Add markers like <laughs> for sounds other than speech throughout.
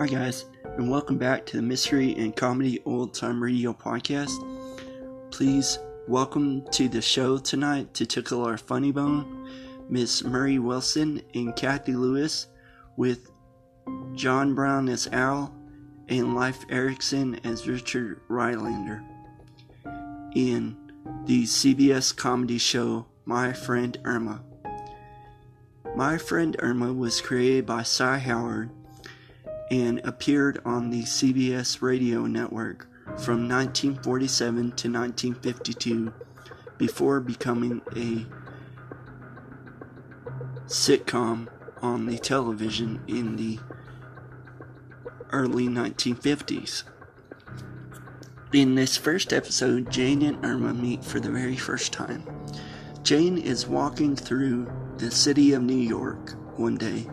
Hi, guys, and welcome back to the Mystery and Comedy Old Time Radio Podcast. Please welcome to the show tonight to tickle our funny bone, Miss Murray Wilson and Cathy Lewis, with John Brown as Al and Leif Erikson as Richard Rylander. In the CBS comedy show My Friend Irma. My Friend Irma was created by Cy Howard and appeared on the CBS radio network from 1947 to 1952 before becoming a sitcom on the television in the early 1950s. In this first episode, Jane and Irma meet for the very first time. Jane is walking through the city of New York one day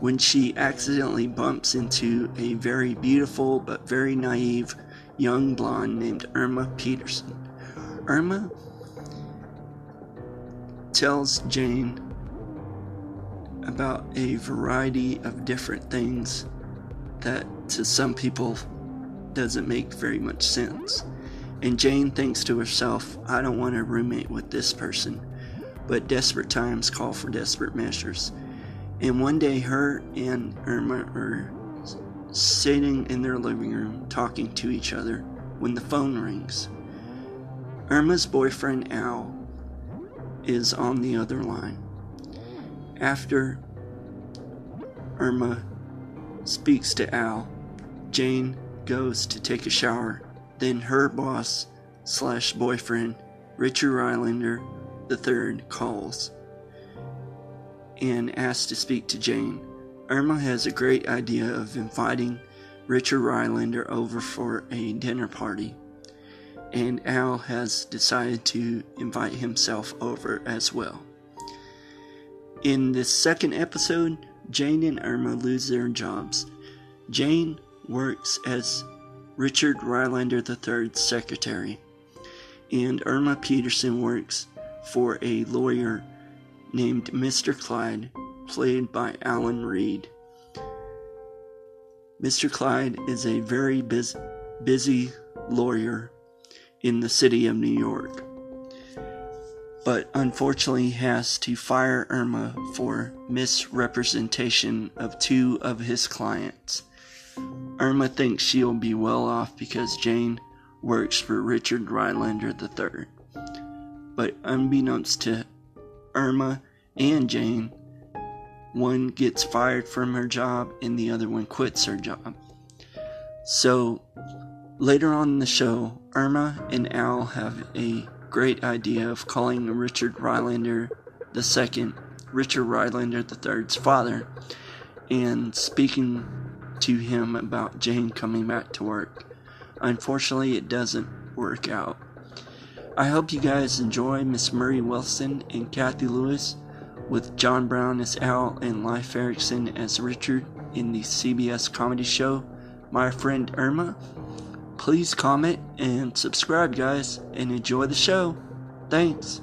when she accidentally bumps into a very beautiful but very naive young blonde named Irma Peterson. Irma tells Jane about a variety of different things that to some people doesn't make very much sense. And Jane thinks to herself, I don't want to roommate with this person. But desperate times call for desperate measures. And one day, her and Irma are sitting in their living room talking to each other when the phone rings. Irma's boyfriend, Al, is on the other line. After Irma speaks to Al, Jane goes to take a shower. Then her boss slash boyfriend, Richard Rylander III, calls and asked to speak to Jane. Irma has a great idea of inviting Richard Rylander over for a dinner party, and Al has decided to invite himself over as well. In this second episode, Jane and Irma lose their jobs. Jane works as Richard Rylander III's secretary, and Irma Peterson works for a lawyer named Mr. Clyde, played by Alan Reed. Mr. Clyde is a very busy, busy lawyer in the city of New York, but unfortunately has to fire Irma for misrepresentation of two of his clients. Irma thinks she'll be well off because Jane works for Richard Rylander III. But unbeknownst to Irma and Jane, one gets fired from her job and the other one quits her job. So later on in the show, Irma and Al have a great idea of calling Richard Rylander II, Richard Rylander III's father, and speaking to him about Jane coming back to work. Unfortunately, it doesn't work out. I hope you guys enjoy Miss Murray Wilson and Cathy Lewis with John Brown as Al and Leif Erikson as Richard in the CBS comedy show My Friend Irma. Please comment and subscribe, guys, and enjoy the show. Thanks.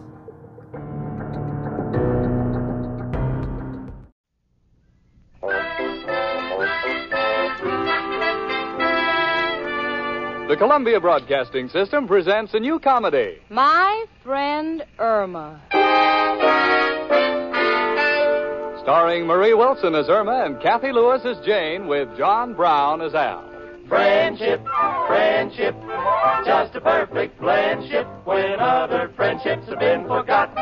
The Columbia Broadcasting System presents a new comedy. My friend Irma. Starring Marie Wilson as Irma and Cathy Lewis as Jane with John Brown as Al. Friendship, friendship, just a perfect friendship. When other friendships have been forgot,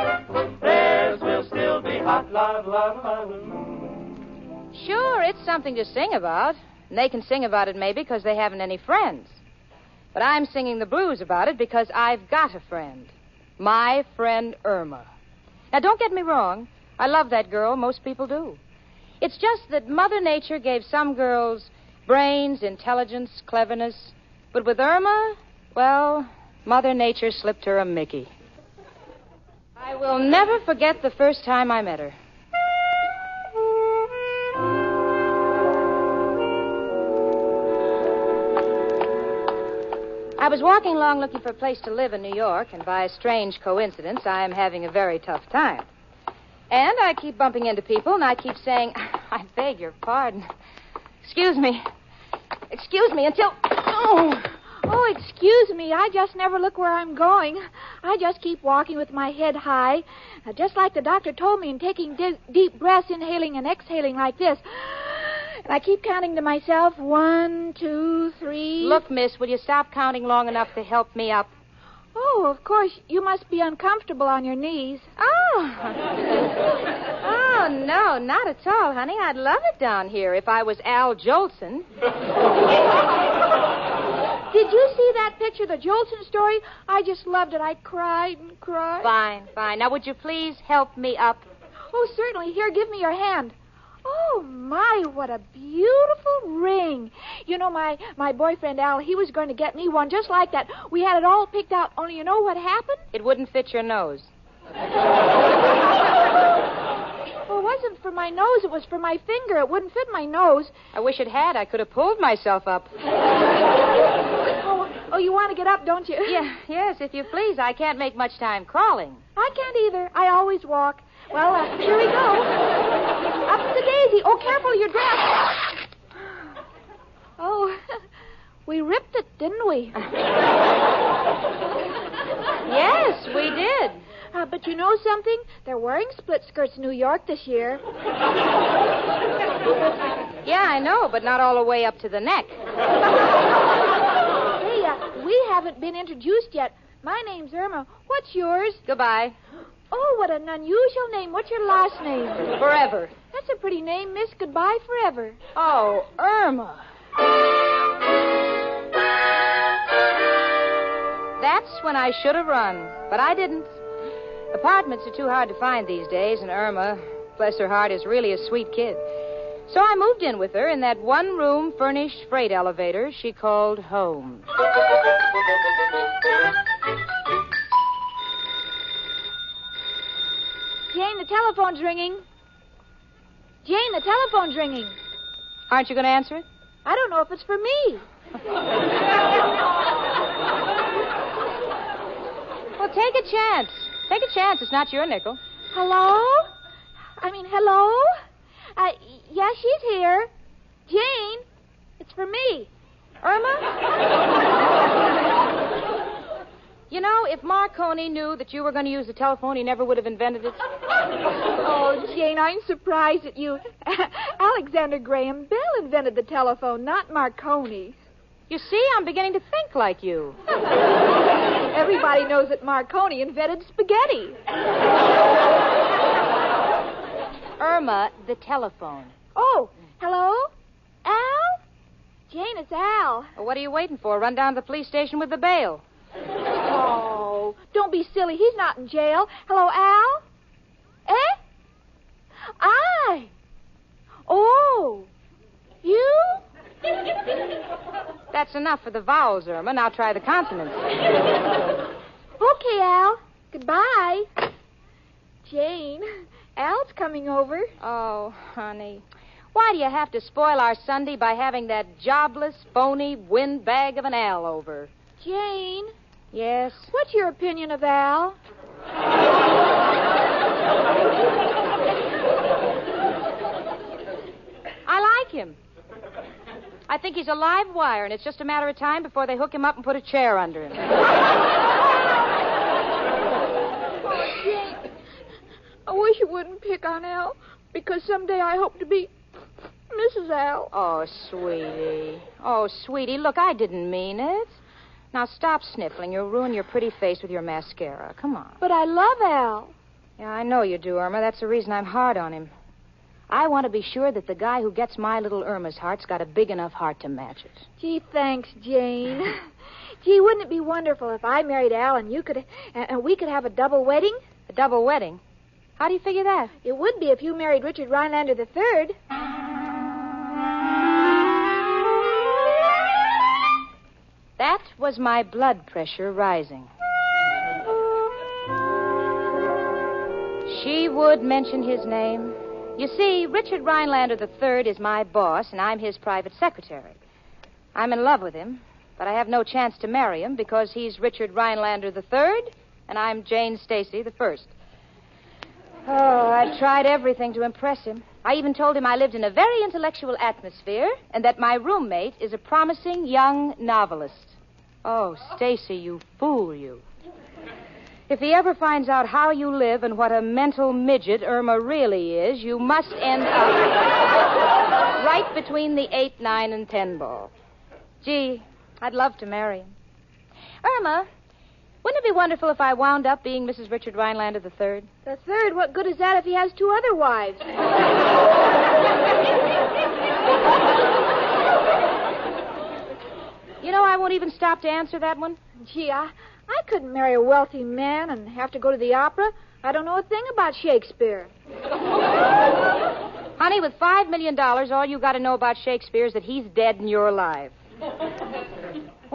theirs will still be hot. La, la, la, la. Sure, it's something to sing about. And they can sing about it maybe because they haven't any friends. But I'm singing the blues about it because I've got a friend. My friend Irma. Now, don't get me wrong. I love that girl. Most people do. It's just that Mother Nature gave some girls brains, intelligence, cleverness. But with Irma, well, Mother Nature slipped her a Mickey. I will never forget the first time I met her. I was walking along looking for a place to live in New York, and by a strange coincidence, I am having a very tough time. And I keep bumping into people, and I keep saying, I beg your pardon. Excuse me. excuse me until. Oh. Oh, excuse me. I just never look where I'm going. I just keep walking with my head high, uh, just like the doctor told me, and taking deep breaths, inhaling and exhaling like this. And I keep counting to myself one, two, three. Look, miss, will you stop counting long enough to help me up? Oh, of course, you must be uncomfortable on your knees. Oh. <laughs> oh, no, not at all, honey. I'd love it down here if I was Al Jolson. <laughs> Did you see that picture, the Jolson story? I just loved it. I cried and cried. Fine, fine. Now, would you please help me up? Oh, certainly. Here, give me your hand. Oh my, what a beautiful ring. You know, my, my boyfriend Al, he was going to get me one just like that. We had it all picked out, only you know what happened? It wouldn't fit your nose. Well, it wasn't for my nose, it was for my finger. It wouldn't fit my nose. I wish it had. I could have pulled myself up. Oh, oh you want to get up, don't you? Yeah, yes, if you please. I can't make much time crawling. I can't either. I always walk. Well, uh, here we go. Up the daisy. Oh, careful, your dress. Oh, we ripped it, didn't we? Yes, we did. Uh, but you know something? They're wearing split skirts in New York this year. Yeah, I know, but not all the way up to the neck. Hey, uh, we haven't been introduced yet. My name's Irma. What's yours? Goodbye. Oh, what an unusual name. What's your last name? Forever. That's a pretty name, Miss. Goodbye forever. Oh, Irma. That's when I should have run, but I didn't. Apartments are too hard to find these days, and Irma, bless her heart, is really a sweet kid. So I moved in with her in that one room furnished freight elevator she called home. Jane, the telephone's ringing. Jane, the telephone's ringing. Aren't you going to answer it? I don't know if it's for me. <laughs> Well, take a chance. Take a chance. It's not your nickel. Hello? I mean, hello? Uh, yeah, she's here. Jane, it's for me. Irma? <laughs> you know, if Marconi knew that you were going to use the telephone, he never would have invented it. Oh, Jane, I'm surprised at you. <laughs> Alexander Graham Bell invented the telephone, not Marconi. You see, I'm beginning to think like you. <laughs> Everybody knows that Marconi invented spaghetti. Irma, the telephone. Oh, hello? Al? Jane, it's Al. Well, what are you waiting for? Run down to the police station with the bail. Don't be silly. He's not in jail. Hello, Al? Eh? I. Oh. You? That's enough for the vowels, Irma. Now try the consonants. Okay, Al. Goodbye. Jane, Al's coming over. Oh, honey. Why do you have to spoil our Sunday by having that jobless, phony windbag of an Al over? Jane, Yes? what's your opinion of Al? I like him. I think he's a live wire, and it's just a matter of time before they hook him up and put a chair under him. Oh, Jane, I wish you wouldn't pick on Al, because someday I hope to be Mrs. Al. Oh, sweetie. Oh, sweetie, look, I didn't mean it. Now stop sniffling. You'll ruin your pretty face with your mascara. Come on. But I love Al. Yeah, I know you do, Irma. That's the reason I'm hard on him. I want to be sure that the guy who gets my little Irma's heart's got a big enough heart to match it. Gee, thanks, Jane. <laughs> Gee, wouldn't it be wonderful if I married Al and you could, and we could have a double wedding? A double wedding. How do you figure that? It would be if you married Richard Rhinelander the That was my blood pressure rising. She would mention his name. You see, Richard Rhinelander III is my boss, and I'm his private secretary. I'm in love with him, but I have no chance to marry him because he's Richard Rhinelander III, and I'm Jane Stacy the First. Oh, I've tried everything to impress him. I even told him I lived in a very intellectual atmosphere and that my roommate is a promising young novelist. Oh, Stacy, you fool, you. If he ever finds out how you live and what a mental midget Irma really is, you must end up right between the 8, 9, and 10 ball. Gee, I'd love to marry him. Irma, wouldn't it be wonderful if I wound up being Mrs. Richard Rhinelander the third? The third, what good is that if he has two other wives? You know, I won't even stop to answer that one. Gee, I, I couldn't marry a wealthy man and have to go to the opera. I don't know a thing about Shakespeare. Honey, with $5 million, all you got to know about Shakespeare is that he's dead and you're alive.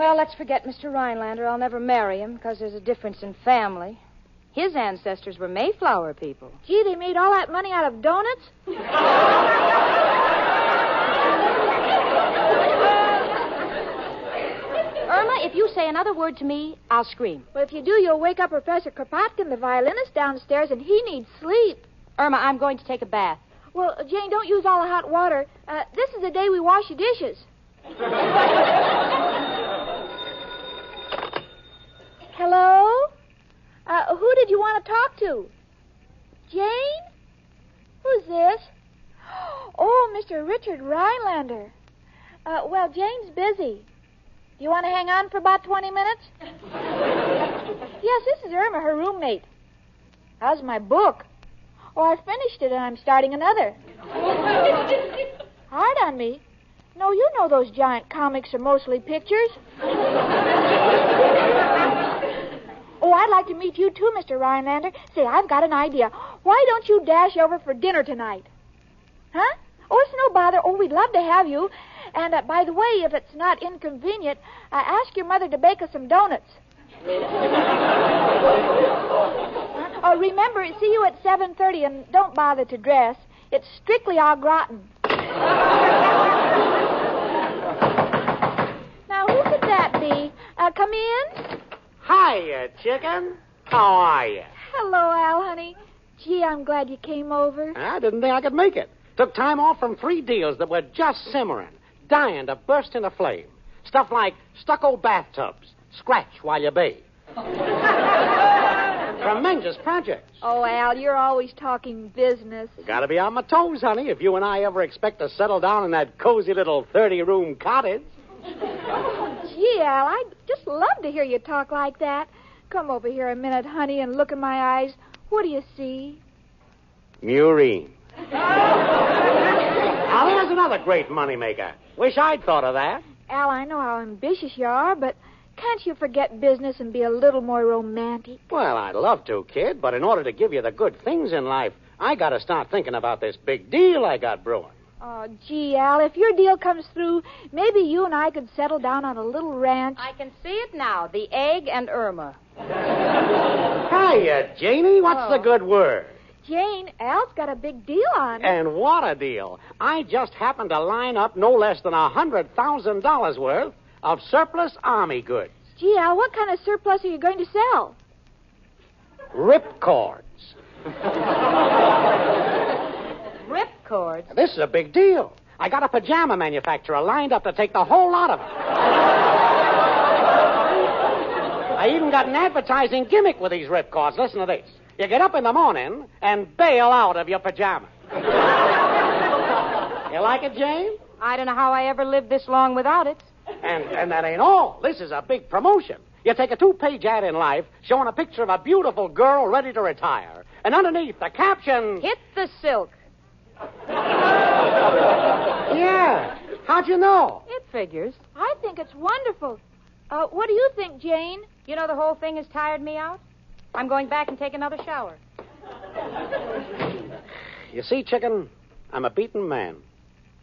Well, let's forget Mr. Rhinelander. I'll never marry him because there's a difference in family. His ancestors were Mayflower people. Gee, they made all that money out of donuts? Irma, if you say another word to me, I'll scream. Well, if you do, you'll wake up Professor Kropotkin, the violinist downstairs, and he needs sleep. Irma, I'm going to take a bath. Well, Jane, don't use all the hot water. Uh, this is the day we wash the dishes. <laughs> Hello? Uh, who did you want to talk to? Jane? Who's this? <gasps> Oh, Mr. Richard Rhinelander. Uh, well, Jane's busy. Do you want to hang on for about 20 minutes? <laughs> yes, this is Irma, her roommate. How's my book? Oh, I finished it and I'm starting another. <laughs> Hard on me. No, you know those giant comics are mostly pictures. <laughs> oh, I'd like to meet you too, Mr. Rhinelander. Say, I've got an idea. Why don't you dash over for dinner tonight? Huh? Oh, it's no bother. Oh, we'd love to have you. And uh, by the way, if it's not inconvenient, uh, ask your mother to bake us some donuts. <laughs> oh, remember, see you at 7.30 and don't bother to dress. It's strictly au gratin. <laughs> now, who could that be? Uh, come in. Hiya, chicken. How are you? Hello, Al, honey. Gee, I'm glad you came over. I didn't think I could make it. Took time off from three deals that were just simmering, dying to burst into flame. Stuff like stucco bathtubs, scratch while you bathe. <laughs> Tremendous projects. Oh, Al, you're always talking business. Gotta be on my toes, honey, if you and I ever expect to settle down in that cozy little 30 room cottage. Oh, gee, Al, I'd just love to hear you talk like that. Come over here a minute, honey, and look in my eyes. What do you see? Murine. now, there's another great moneymaker. Wish I'd thought of that. Al, I know how ambitious you are, but can't you forget business and be a little more romantic? Well, I'd love to, kid, but in order to give you the good things in life, I gotta start thinking about this big deal I got brewing. Oh, gee, Al, if your deal comes through, maybe you and I could settle down on a little ranch. I can see it now. The egg and Irma. Hiya, Janie. What's Oh. the good word? Jane, Al's got a big deal on. And what a deal. I just happened to line up no less than a $100,000 worth of surplus army goods. Gee, Al, what kind of surplus are you going to sell? Rip cords. <laughs> Rip cords. This is a big deal. I got a pajama manufacturer lined up to take the whole lot of it. I even got an advertising gimmick with these rip cords. Listen to this. You get up in the morning and bail out of your pajamas. you like it, Jane? I don't know how I ever lived this long without it. And and that ain't all. This is a big promotion. You take a two-page ad in Life showing a picture of a beautiful girl ready to retire, and underneath the caption, Hit the silk. "Yeah, how'd you know?" It figures. I think it's wonderful. Uh, what do you think, Jane? You know the whole thing has tired me out. I'm going back and take another shower. You see, chicken, I'm a beaten man.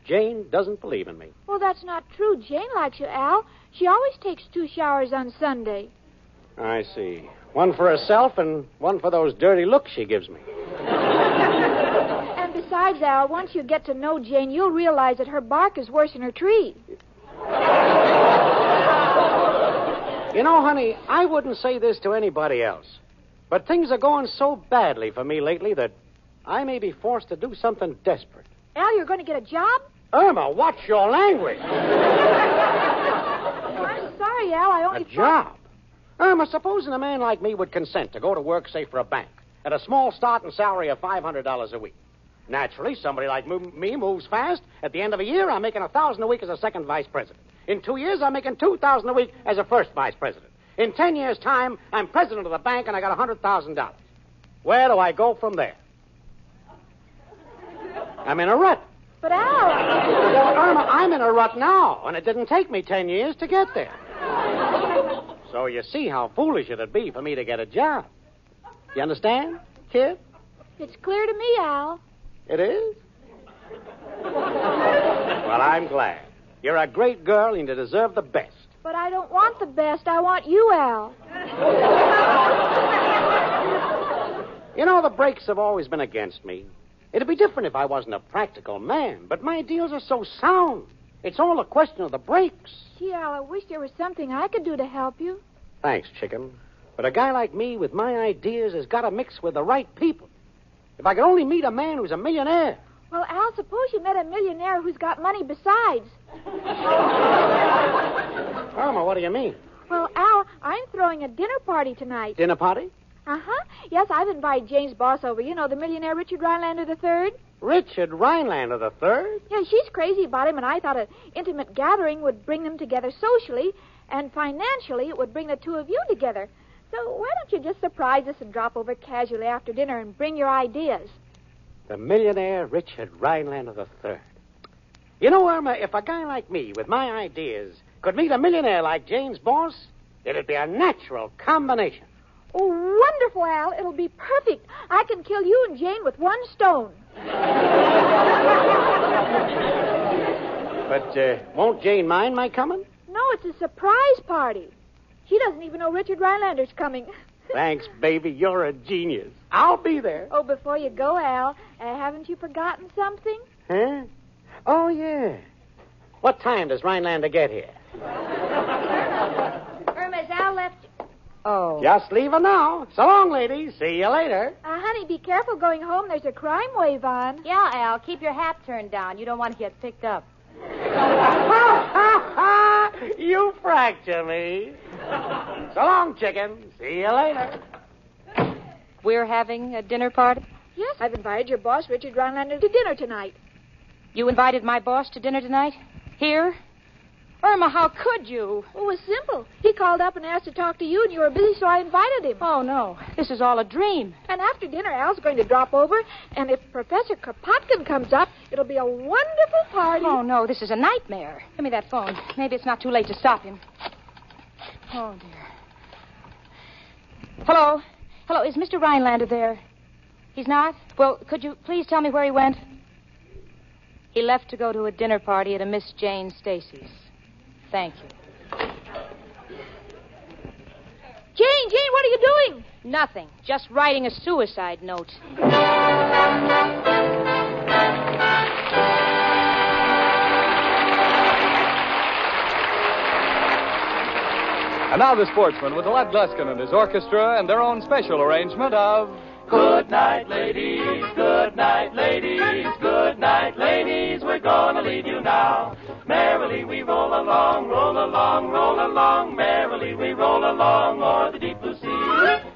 Jane doesn't believe in me. Well, that's not true. Jane likes you, Al. She always takes two showers on Sunday. I see. One for herself and one for those dirty looks she gives me. Besides, Al, once you get to know Jane, you'll realize that her bark is worse than her tree. You know, honey, I wouldn't say this to anybody else. But things are going so badly for me lately that I may be forced to do something desperate. Al, you're going to get a job? Irma, watch your language. I'm sorry, Al. I only thought- job? Irma, supposing a man like me would consent to go to work, say, for a bank, at a small start and salary of $500 a week. Naturally, somebody like me moves fast. At the end of a year, I'm making a thousand a week as a second vice president. In two years, I'm making two thousand a week as a first vice president. In ten years' time, I'm president of the bank and I got a hundred thousand dollars. Where do I go from there? I'm in a rut. But Al, Well, Irma, I'm in a rut now, and it didn't take me ten years to get there. So you see how foolish it'd be for me to get a job. You understand, kid? it's clear to me, Al. It is? well, I'm glad. You're a great girl and you deserve the best. But I don't want the best. I want you, Al. You know, the breaks have always been against me. It'd be different if I wasn't a practical man, but my deals are so sound. It's all a question of the breaks. Gee, Al, I wish there was something I could do to help you. Thanks, chicken. But a guy like me with my ideas has got to mix with the right people. If I could only meet a man who's a millionaire. Well, Al, suppose you met a millionaire who's got money besides. Irma, what do you mean? Well, Al, I'm throwing a dinner party tonight. Dinner party? Uh huh. Yes, I've invited Jane's boss over. You know, the millionaire Richard Rhinelander III. Richard Rhinelander the third? Yeah, she's crazy about him, and I thought an intimate gathering would bring them together socially, and financially, it would bring the two of you together. So why don't you just surprise us and drop over casually after dinner and bring your ideas? The millionaire Richard Rhinelander the third. You know, Irma, if a guy like me with my ideas could meet a millionaire like Jane's boss, it'd be a natural combination. Oh, wonderful, Al. It'll be perfect. I can kill you and Jane with one stone. <laughs> But uh, won't Jane mind my coming? No, it's a surprise party. She doesn't even know Richard Rhinelander's coming. <laughs> Thanks, baby. You're a genius. I'll be there. oh, before you go, Al, uh, haven't you forgotten something? Huh? Oh, yeah. What time does Rhinelander get here? <laughs> Irma, is Al left? Oh. Just leave her now. So long, ladies. See you later. Uh, honey, be careful going home. There's a crime wave on. Yeah, Al, keep your hat turned down. You don't want to get picked up. <laughs> you fracture me. So long, chicken. See you later. We're having a dinner party? Yes, I've invited your boss, Richard Rhinelander, to dinner tonight. You invited my boss to dinner tonight? Here? Irma, how could you? It was simple. He called up and asked to talk to you, and you were busy, so I invited him. Oh, no. This is all a dream. And after dinner, Al's going to drop over, and if Professor Kropotkin comes up, it'll be a wonderful party. Oh, no, this is a nightmare. Give me that phone. Maybe it's not too late to stop him. Oh, dear. Hello? Hello, is Mr. Rhinelander there? He's not? Well, could you please tell me where he went? He left to go to a dinner party at a Miss Jane Stacy's. Thank you. Jane, Jane, what are you doing? Nothing. Just writing a suicide note. And now the sportsman with Lud Gluskin and his orchestra and their own special arrangement of Good night, ladies. Good night, ladies. Good night, ladies. We're gonna leave you now. Merrily we roll along, roll along, roll along. Merrily we roll along o'er the deep blue sea.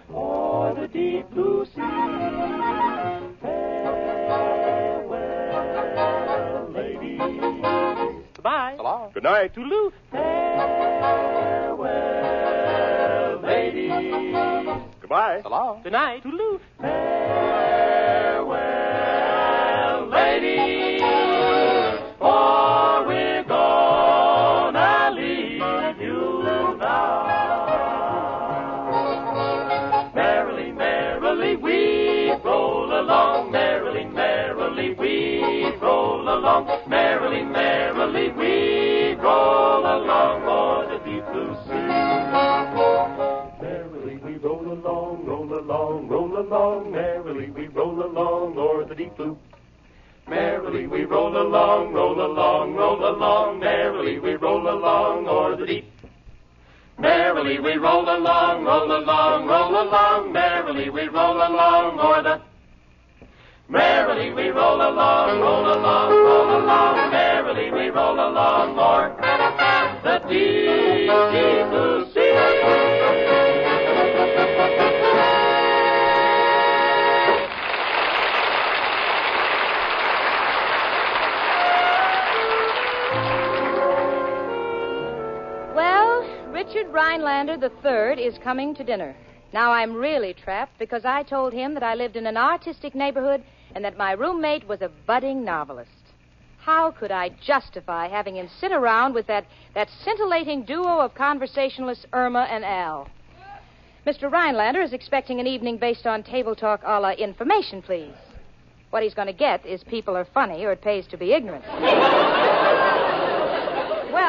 O'er the deep blue sea. Farewell, ladies. Goodbye. So. Good night, Toodaloo. Farewell, ladies. Goodbye. So. Good night. Toodaloo. Farewell, merrily. Merrily we roll along, roll along, roll along, merrily we roll along o'er the deep. Merrily we roll along, roll along, roll along, merrily we roll along o'er the Merrily we roll along, roll along, roll along, merrily we roll along o'er the deep, deep blue sea. Richard Rhinelander III is coming to dinner. Now I'm really trapped because I told him that I lived in an artistic neighborhood and that my roommate was a budding novelist. How could I justify having him sit around with that, that scintillating duo of conversationalists, Irma and Al? Mr. Rhinelander is expecting an evening based on table talk a la information, please. What he's going to get is people are funny or it pays to be ignorant. <laughs>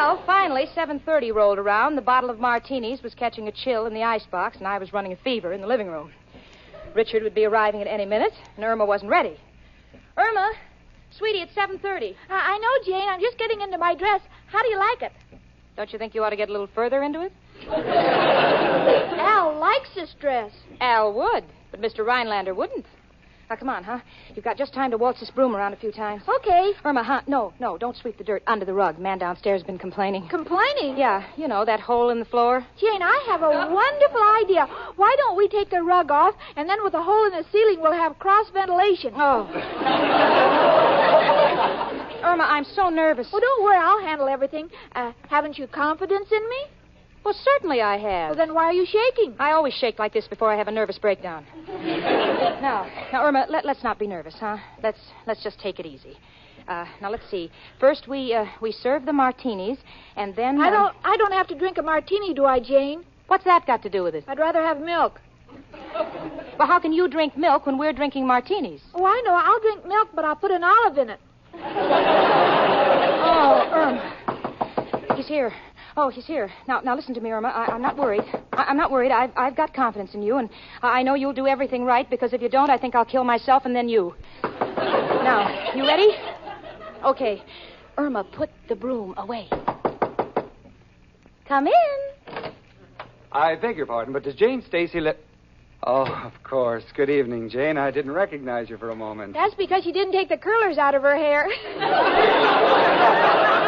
Well, finally, 7.30 rolled around. The bottle of martinis was catching a chill in the icebox, and I was running a fever in the living room. Richard would be arriving at any minute, and Irma wasn't ready. Irma, sweetie, it's 7.30. I, I know, Jane. I'm just getting into my dress. How do you like it? Don't you think you ought to get a little further into it? <laughs> Al likes this dress. Al would, but Mr. Rhinelander wouldn't. Now, come on, huh? You've got just time to waltz this broom around a few times. Okay. Irma, huh? No, no, don't sweep the dirt under the rug. Man downstairs has been complaining. Complaining? Yeah, you know, that hole in the floor. Jane, I have a wonderful idea. Why don't we take the rug off, and then with a hole in the ceiling, we'll have cross ventilation? Oh. <laughs> Irma, I'm so nervous. Well, don't worry. I'll handle everything. Uh, haven't you confidence in me? Well, certainly I have. Well, then why are you shaking? I always shake like this before I have a nervous breakdown. <laughs> now, now, Irma, let, let's not be nervous, huh? Let's let's just take it easy. Uh, now let's see. First, we uh, we serve the martinis, and then I don't. I don't have to drink a martini, do I, Jane? What's that got to do with it? I'd rather have milk. <laughs> Well, how can you drink milk when we're drinking martinis? Oh, I know. I'll drink milk, but I'll put an olive in it. <laughs> Oh, Irma, he's here. Oh, he's here. Now, now listen to me, Irma. I, I'm not worried. I, I'm not worried. I've, I've got confidence in you, and I I know you'll do everything right. Because if you don't, I think I'll kill myself and then you. Now, you ready? Okay, Irma, put the broom away. Come in. I beg your pardon, but does Jane Stacy let. Oh, of course. Good evening, Jane. I didn't recognize you for a moment. That's because she didn't take the curlers out of her hair. <laughs>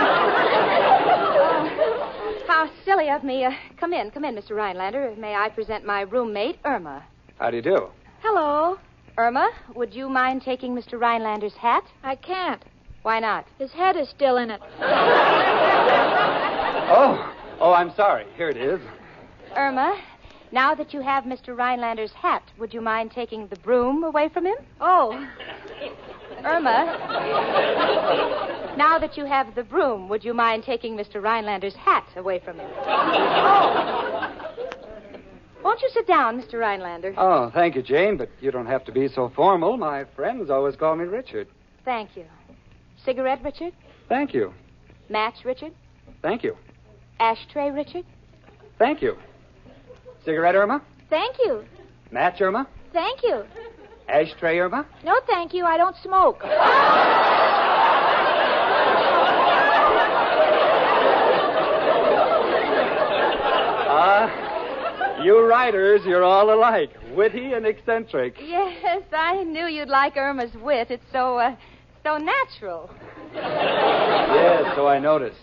How silly of me. Uh, come in, come in, Mr. Rhinelander. May I present my roommate, Irma? How do you do? Hello. Irma, would you mind taking Mr. Rhinelander's hat? I can't. Why not? His head is still in it. <laughs> Oh, oh, I'm sorry. Here it is. Irma, now that you have Mr. Rhinelander's hat, would you mind taking the broom away from him? Oh. <laughs> Irma, now that you have the broom, would you mind taking Mr. Rhinelander's hat away from him? Oh. Won't you sit down, Mr. Rhinelander? Oh, thank you, Jane, but you don't have to be so formal. My friends always call me Richard. Thank you. Cigarette, Richard? Thank you. Match, Richard? Thank you. Ashtray, Richard? Thank you. Cigarette, Irma? Thank you. Match, Irma? Thank you. Ashtray, Irma? No, thank you. I don't smoke. Ah, you writers, you're all alike. Witty and eccentric. Yes, I knew you'd like Irma's wit. It's so, uh, so natural. Yes, so I noticed.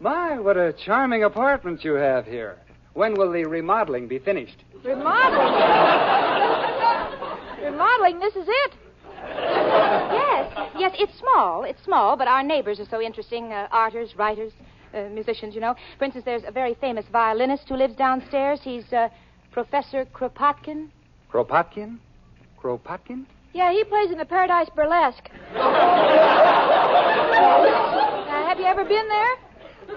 My, what a charming apartment you have here. When will the remodeling be finished? Remodeling. Remodeling. This is it. Yes, yes, it's small. It's small, but our neighbors are so interesting. Uh, artists, writers, uh, musicians, you know. For instance, there's a very famous violinist who lives downstairs. He's uh, Professor Kropotkin. Kropotkin? Kropotkin? Yeah, he plays in the Paradise Burlesque. Uh, have you ever been there?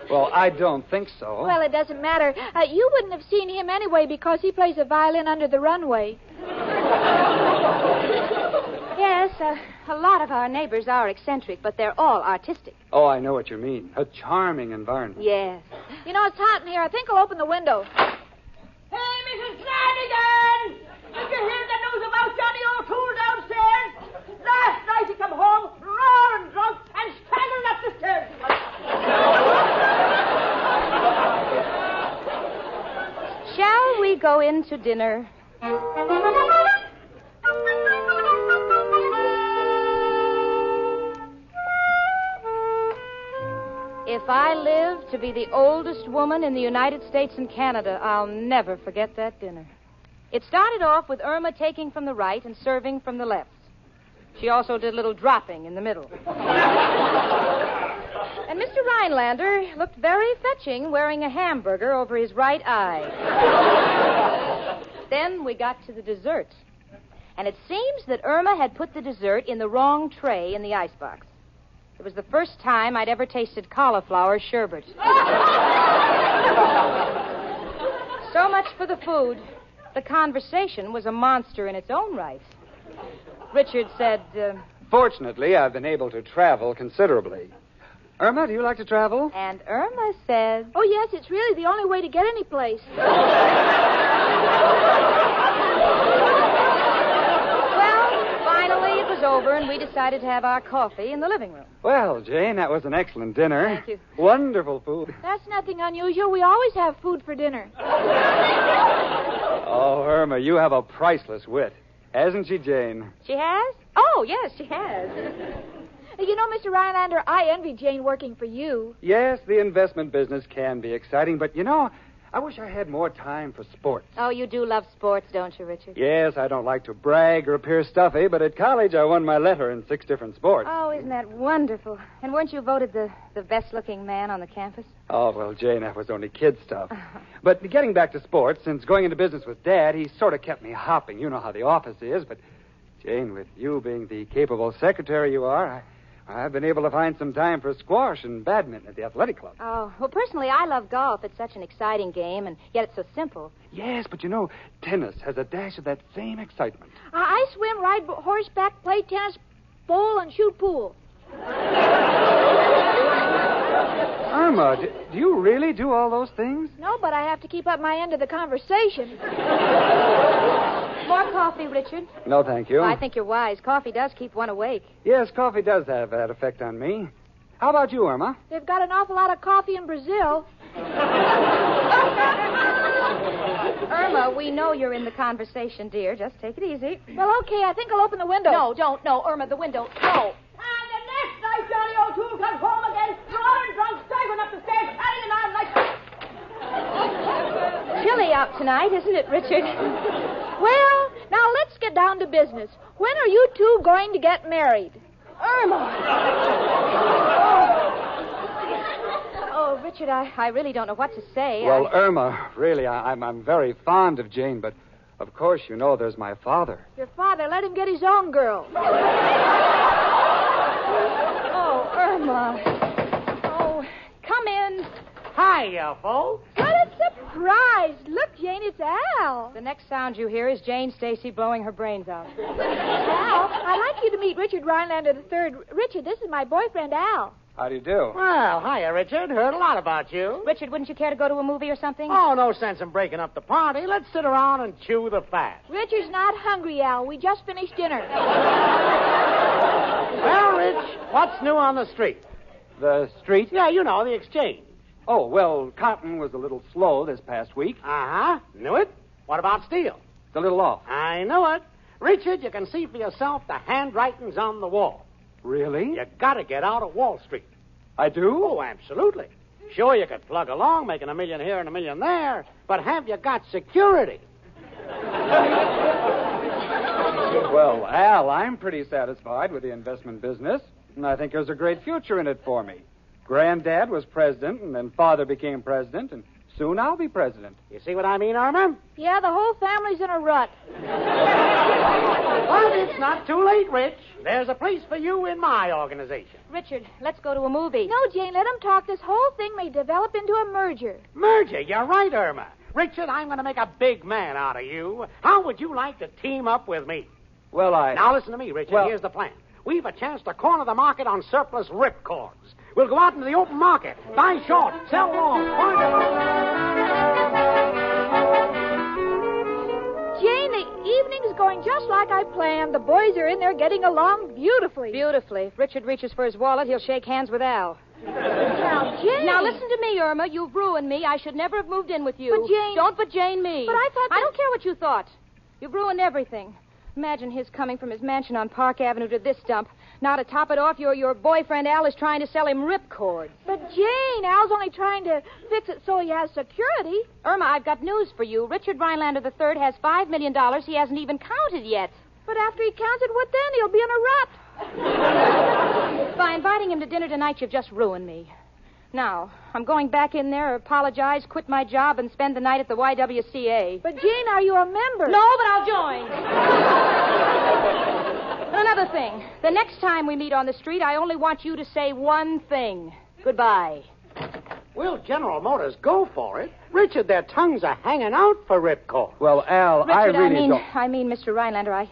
Well, I don't think so. Well, it doesn't matter. Uh, you wouldn't have seen him anyway because he plays a violin under the runway. Yes, uh, a lot of our neighbors are eccentric, but they're all artistic. oh, I know what you mean. A charming environment. Yes. You know, it's hot in here. I think I'll open the window. Hey, Mrs. Flanagan! Did you hear the news about Johnny O'Toole downstairs? Last night he come home roaring drunk and straggled up the stairs. Shall we go in to dinner? If I live to be the oldest woman in the United States and Canada, I'll never forget that dinner. It started off with Irma taking from the right and serving from the left. She also did a little dropping in the middle. <laughs> and Mr. Rhinelander looked very fetching wearing a hamburger over his right eye. <laughs> then we got to the dessert. And it seems that Irma had put the dessert in the wrong tray in the icebox. It was the first time I'd ever tasted cauliflower sherbet. so much for the food. The conversation was a monster in its own right. Richard said, uh, Fortunately, I've been able to travel considerably. Irma, do you like to travel? and Irma said, Oh, yes, it's really the only way to get any place. <laughs> Well, finally it was over, and we decided to have our coffee in the living room. Well, Jane, that was an excellent dinner. Thank you. Wonderful food. That's nothing unusual. We always have food for dinner. <laughs> Oh, Irma, you have a priceless wit. Hasn't she, Jane? She has? Oh, yes, she has. <laughs> You know, Mr. Rhinelander, I envy Jane working for you. Yes, the investment business can be exciting, but you know, I wish I had more time for sports. Oh, you do love sports, don't you, Richard? Yes, I don't like to brag or appear stuffy, but at college I won my letter in six different sports. Oh, isn't that wonderful? And weren't you voted the, the best looking man on the campus? Oh, well, Jane, that was only kid stuff. <laughs> But getting back to sports, since going into business with Dad, he sort of kept me hopping. You know how the office is, but, Jane, with you being the capable secretary you are, I, I've been able to find some time for squash and badminton at the athletic club. Oh, well, personally, I love golf. It's such an exciting game, and yet it's so simple. Yes, but you know, tennis has a dash of that same excitement. I, I swim, ride horseback, play tennis, bowl, and shoot pool. <laughs> Irma, do, do you really do all those things? No, but I have to keep up my end of the conversation. More coffee, Richard? No, thank you. I think you're wise. Coffee does keep one awake. Yes, coffee does have that effect on me. How about you, Irma? They've got an awful lot of coffee in Brazil. Irma, we know you're in the conversation, dear. Just take it easy. Well, okay, I think I'll open the window. No, don't. No, Irma, the window. No. And night Johnny O'Toole comes home again, roaring drunk, staggering up the stairs, carrying an arm like <laughs> Chilly out tonight, isn't it, Richard? Well, now let's get down to business. When are you two going to get married? Irma! Oh, oh Richard, I, I really don't know what to say. Well, I... Irma, really, I, I'm, I'm very fond of Jane, but of course you know there's my father. Your father let him get his own girl. <laughs> Oh, Irma. Oh, come in. Hiya, uh, folks. What a surprise! Look, Jane, it's Al. The next sound you hear is Jane Stacy blowing her brains out. Al, I'd like you to meet Richard Rhinelander III. Richard, this is my boyfriend, Al. How do you do? Well, hiya, Richard. Heard a lot about you. Richard, wouldn't you care to go to a movie or something? Oh, no sense in breaking up the party. Let's sit around and chew the fat. Richard's not hungry, Al. We just finished dinner. <laughs> Well, Rich, what's new on the street? The street? Yeah, you know, the exchange. Oh, well, cotton was a little slow this past week. Uh huh. Knew it. What about steel? It's a little off. I knew it. Richard, you can see for yourself the handwritings on the wall. Really? You gotta get out of Wall Street. I do? Oh, absolutely. Sure, you could plug along, making a million here and a million there, but have you got security? <laughs> Well, Al, I'm pretty satisfied with the investment business, and I think there's a great future in it for me. Granddad was president, and then father became president, and soon I'll be president. You see what I mean, Irma? Yeah, the whole family's in a rut. But it's not too late, Rich. There's a place for you in my organization. Richard, let's go to a movie. No, Jane, let him talk. This whole thing may develop into a merger. Merger, you're right, Irma. Richard, I'm going to make a big man out of you. How would you like to team up with me? Well, I. Now, listen to me, Richard. Well- Here's the plan. We've a chance to corner the market on surplus ripcords. We'll go out into the open market, buy short, sell long. Jane, the evening's going just like I planned. The boys are in there getting along beautifully. Beautifully. If Richard reaches for his wallet, he'll shake hands with Al. Now, Jane. Now listen to me, Irma. You've ruined me. I should never have moved in with you. But Jane- Don't but Jane me. But I thought I don't care what you thought. You've ruined everything. Imagine his coming from his mansion on Park Avenue to this dump. Now, to top it off, your, your boyfriend Al is trying to sell him ripcord. But Jane, Al's only trying to fix it so he has security. Irma, I've got news for you. Richard Rhinelander III has $5 million he hasn't even counted yet. But after he counts it, what then? He'll be in a rut. <laughs> By inviting him to dinner tonight, you've just ruined me. Now, I'm going back in there, apologize, quit my job, and spend the night at the YWCA. But Jane, are you a member? No, but I'll join. another thing. The next time we meet on the street, I only want you to say one thing. Goodbye. Will General Motors go for it? Richard, their tongues are hanging out for ripcord. Well, Al, I Richard, really mean, don't. I mean, Mr. Rhinelander, I,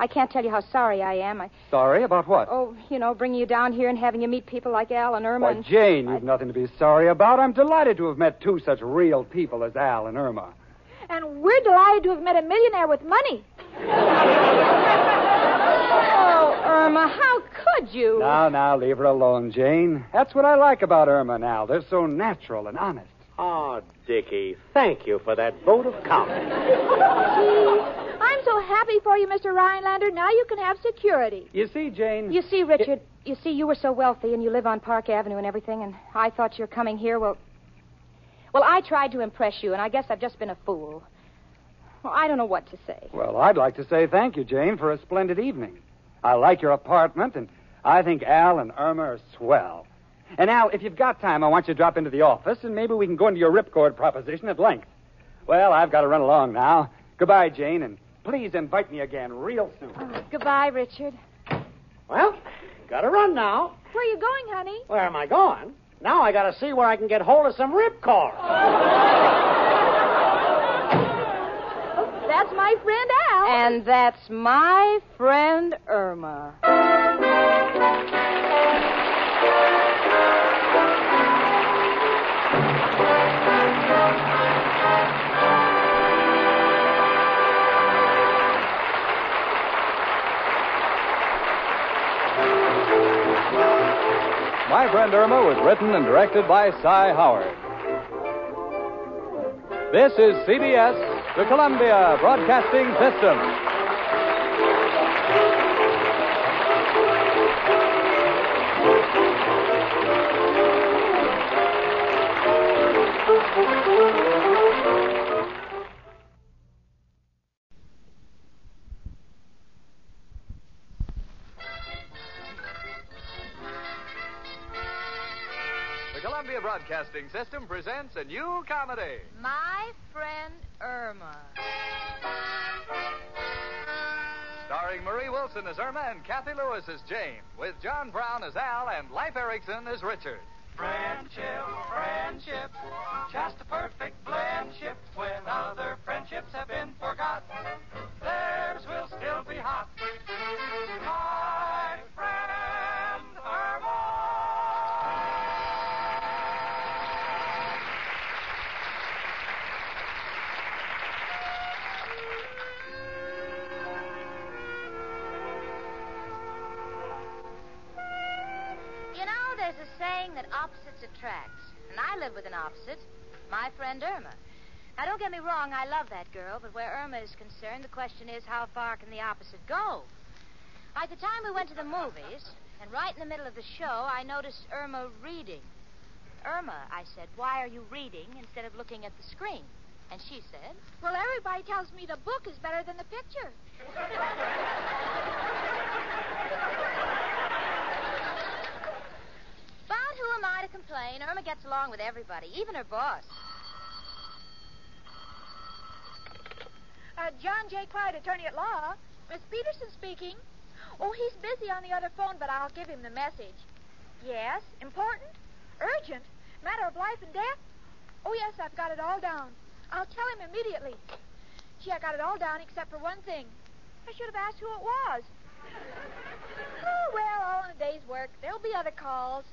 I can't tell you how sorry I am. I, Sorry about what? oh, you know, bringing you down here and having you meet people like Al and Irma. Why, and... Jane, you've nothing to be sorry about. I'm delighted to have met two such real people as Al and Irma. And we're delighted to have met a millionaire with money. <laughs> Oh, Irma, how could you? Now, now, leave her alone, Jane. That's what I like about Irma now. They're so natural and honest. Oh, Dickie, thank you for that vote of confidence. Gee, <laughs> I'm so happy for you, Mr. Rhinelander. Now you can have security. You see, Jane. You see, Richard, you see, you were so wealthy and you live on Park Avenue and everything, and I thought you're coming here. Well, well, I tried to impress you, and I guess I've just been a fool. Well, I don't know what to say. Well, I'd like to say thank you, Jane, for a splendid evening. I like your apartment, and I think Al and Irma are swell. And Al, if you've got time, I want you to drop into the office, and maybe we can go into your ripcord proposition at length. Well, I've got to run along now. Goodbye, Jane, and please invite me again real soon. Oh, goodbye, Richard. Well, gotta run now. Where are you going, honey? Where am I going? Now I gotta see where I can get hold of some ripcord. That's my friend Al. And that's my friend Irma. My Friend Irma was written and directed by Cy Howard. This is CBS, the Columbia Broadcasting System. Broadcasting System presents a new comedy. My friend Irma. Starring Marie Wilson as Irma and Cathy Lewis as Jane, with John Brown as Al and Leif Erikson as Richard. Friendship, friendship, just a perfect friendship. When other friendships have been forgot, theirs will still be hot. My opposites attract. And I live with an opposite, my friend Irma. Now, don't get me wrong, I love that girl, but where Irma is concerned, the question is how far can the opposite go? Like the time we went to the movies, and right in the middle of the show, I noticed Irma reading. Irma, I said, why are you reading instead of looking at the screen? And she said, Well, everybody tells me the book is better than the picture. <laughs> But who am I to complain? Irma gets along with everybody, even her boss. Uh, John J. Clyde, attorney at law. Miss Peterson speaking. Oh, he's busy on the other phone, but I'll give him the message. Yes? Important? Urgent? Matter of life and death? Oh, yes, I've got it all down. I'll tell him immediately. Gee, I got it all down except for one thing. I should have asked who it was. <laughs> oh, well, all in a day's work. There'll be other calls.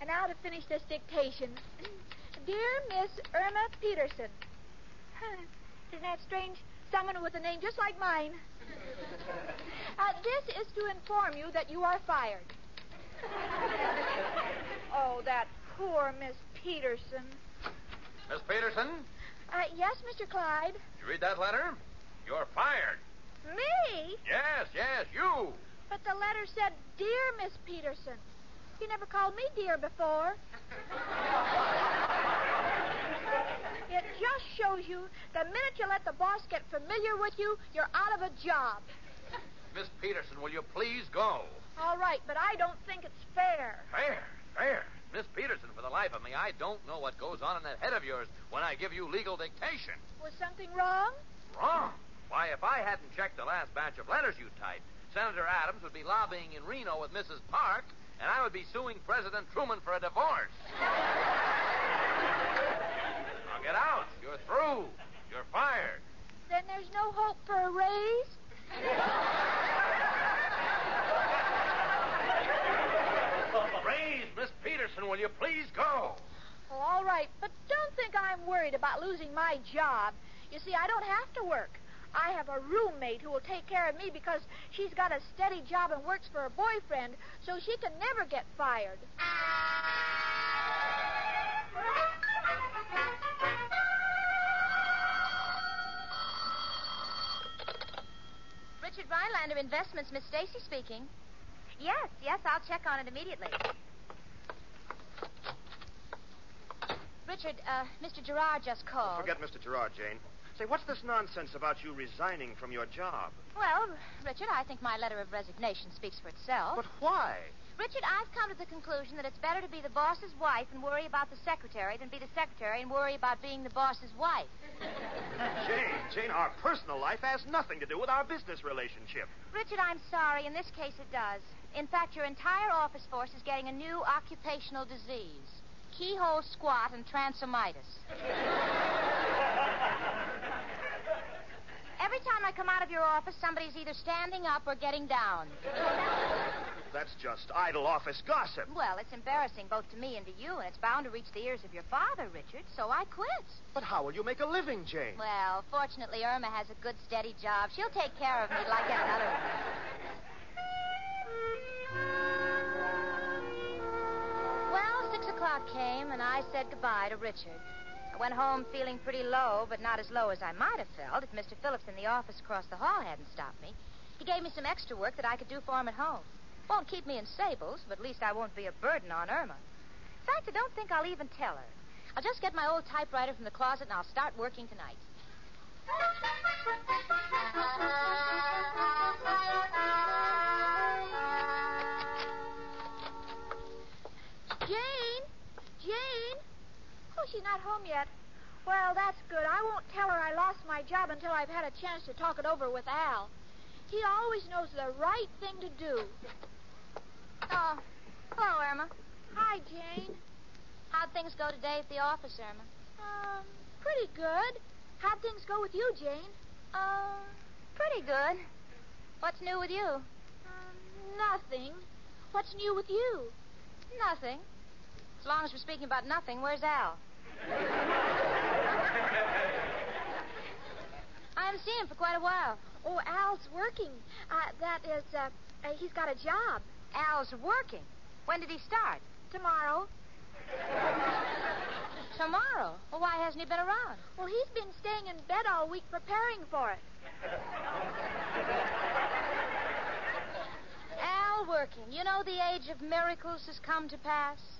And now to finish this dictation. <clears throat> Dear Miss Irma Peterson. <sighs> Isn't that strange? Someone with a name just like mine. <laughs> Uh, this is to inform you that you are fired. <laughs> oh, that poor Miss Peterson. Miss Peterson, Uh, yes, Mr. Clyde. you read that letter? You're fired. Me? Yes, yes, you. But the letter said, Dear Miss Peterson. You never called me dear before. it just shows you the minute you let the boss get familiar with you, you're out of a job. Miss Peterson, will you please go? All right, but I don't think it's fair. Fair, fair. Miss Peterson, for the life of me, I don't know what goes on in that head of yours when I give you legal dictation. Was something wrong? Wrong? Why, if I hadn't checked the last batch of letters you typed, Senator Adams would be lobbying in Reno with Mrs. Park, and I would be suing President Truman for a divorce. now get out. You're through. You're fired. Then there's no hope for a raise? Raise, Miss Peterson, will you please go? Oh, all right, but don't think I'm worried about losing my job. You see, I don't have to work. I have a roommate who will take care of me because she's got a steady job and works for her boyfriend, so she can never get fired. Richard Rhinelander Investments, Miss Stacy speaking. Yes, yes, I'll check on it immediately. Richard, uh, Mr. Gerard just called. Forget Mr. Gerard, Jane. Say, what's this nonsense about you resigning from your job? Well, Richard, I think my letter of resignation speaks for itself. But why? Richard, I've come to the conclusion that it's better to be the boss's wife and worry about the secretary than be the secretary and worry about being the boss's wife. <laughs> Jane, Jane, our personal life has nothing to do with our business relationship. Richard, I'm sorry. In this case, it does. In fact, your entire office force is getting a new occupational disease keyhole squat and transomitis. <laughs> Every time I come out of your office, somebody's either standing up or getting down. That's just idle office gossip. Well, it's embarrassing both to me and to you, and it's bound to reach the ears of your father, Richard, so I quit. But how will you make a living, Jane? Well, fortunately, Irma has a good, steady job. She'll take care of me like any other Well, six o'clock came, and I said goodbye to Richard. Went home feeling pretty low, but not as low as I might have felt if Mr. Phillips in the office across the hall hadn't stopped me. He gave me some extra work that I could do for him at home. Won't keep me in Sables, but at least I won't be a burden on Irma. In fact, I don't think I'll even tell her. I'll just get my old typewriter from the closet and I'll start working tonight. <laughs> she's not home yet. Well, that's good. I won't tell her I lost my job until I've had a chance to talk it over with Al. He always knows the right thing to do. Oh, hello, Irma. Hi, Jane. How'd things go today at the office, Irma? Um, pretty good. How'd things go with you, Jane? Uh, pretty good. What's new with you? Um, nothing. What's new with you? Nothing. As long as we're speaking about nothing, where's Al? I haven't seen him for quite a while. Oh, Al's working. Uh, that is, uh, uh, he's got a job. Al's working. When did he start? Tomorrow. Tomorrow. Well, why hasn't he been around? Well, he's been staying in bed all week preparing for it. Al working. You know the age of miracles has come to pass.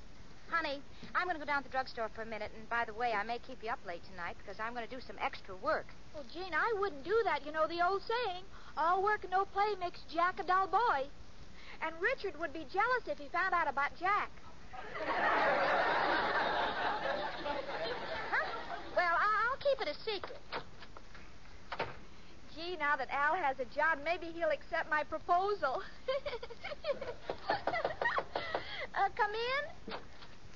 Honey, I'm going to go down to the drugstore for a minute, and by the way, I may keep you up late tonight because I'm going to do some extra work. Well, Jane, I wouldn't do that. You know the old saying, all work and no play makes Jack a dull boy. And Richard would be jealous if he found out about Jack. Huh? Well, I'll keep it a secret. Gee, now that Al has a job, maybe he'll accept my proposal. <laughs> uh, come in.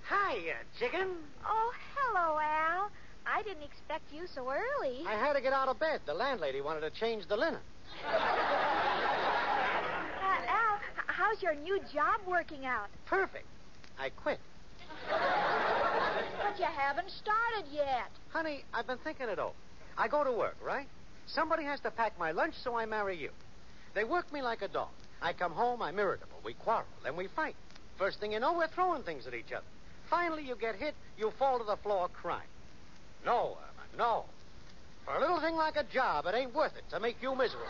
Hiya, chicken. Oh, hello, Al. I didn't expect you so early. I had to get out of bed. The landlady wanted to change the linen. <laughs> Uh, Al, how's your new job working out? Perfect. I quit. But you haven't started yet. Honey, I've been thinking it over. I go to work, right? Somebody has to pack my lunch, so I marry you. They work me like a dog. I come home, I'm irritable. We quarrel, then we fight. First thing you know, we're throwing things at each other. Finally, you get hit, you fall to the floor crying. No, Irma, no. For a little thing like a job, it ain't worth it to make you miserable.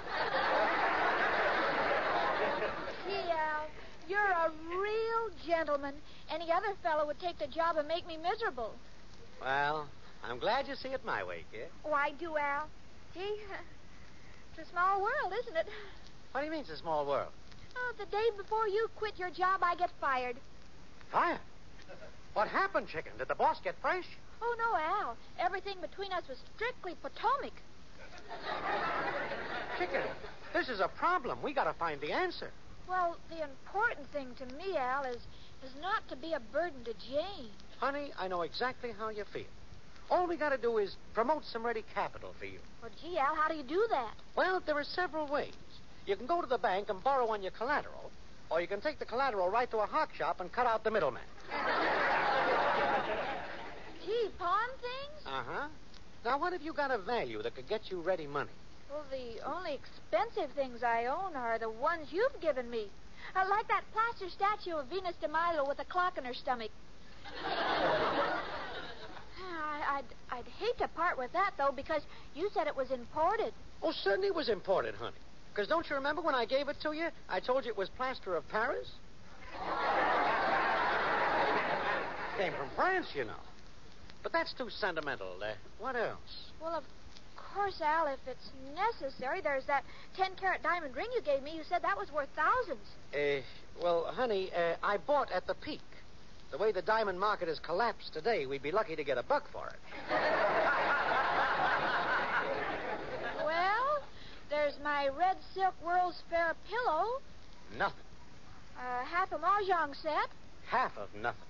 Gee, Al, you're a real gentleman. Any other fellow would take the job and make me miserable. Well, I'm glad you see it my way, kid. Why do, Al? Gee, it's a small world, isn't it? What do you mean it's a small world? Oh, the day before you quit your job, I get fired. Fire? What happened, chicken? Did the boss get fresh? Oh, no, Al. Everything between us was strictly Potomac. Chicken, this is a problem. We gotta find the answer. Well, the important thing to me, Al, is is not to be a burden to Jane. Honey, I know exactly how you feel. All we gotta do is promote some ready capital for you. Well, gee, Al, how do you do that? Well, there are several ways. You can go to the bank and borrow on your collateral, or you can take the collateral right to a hock shop and cut out the middleman. Gee, pawn things? Uh huh. Now, what have you got of value that could get you ready money? Well, the only expensive things I own are the ones you've given me. Like that plaster statue of Venus de Milo with a clock in her stomach. I, I'd, I'd hate to part with that, though, because you said it was imported. Oh, certainly it was imported, honey. Because don't you remember when I gave it to you? I told you it was plaster of Paris? <laughs> Came from France, you know. But that's too sentimental. Uh, what else? Well, of course, Al, if it's necessary, there's that 10 carat diamond ring you gave me. You said that was worth thousands. Uh, well, honey, uh, I bought at the peak. The way the diamond market has collapsed today, we'd be lucky to get a buck for it. <laughs> there's my red silk World's Fair pillow, Nothing. uh, half a mahjong set, Half of nothing.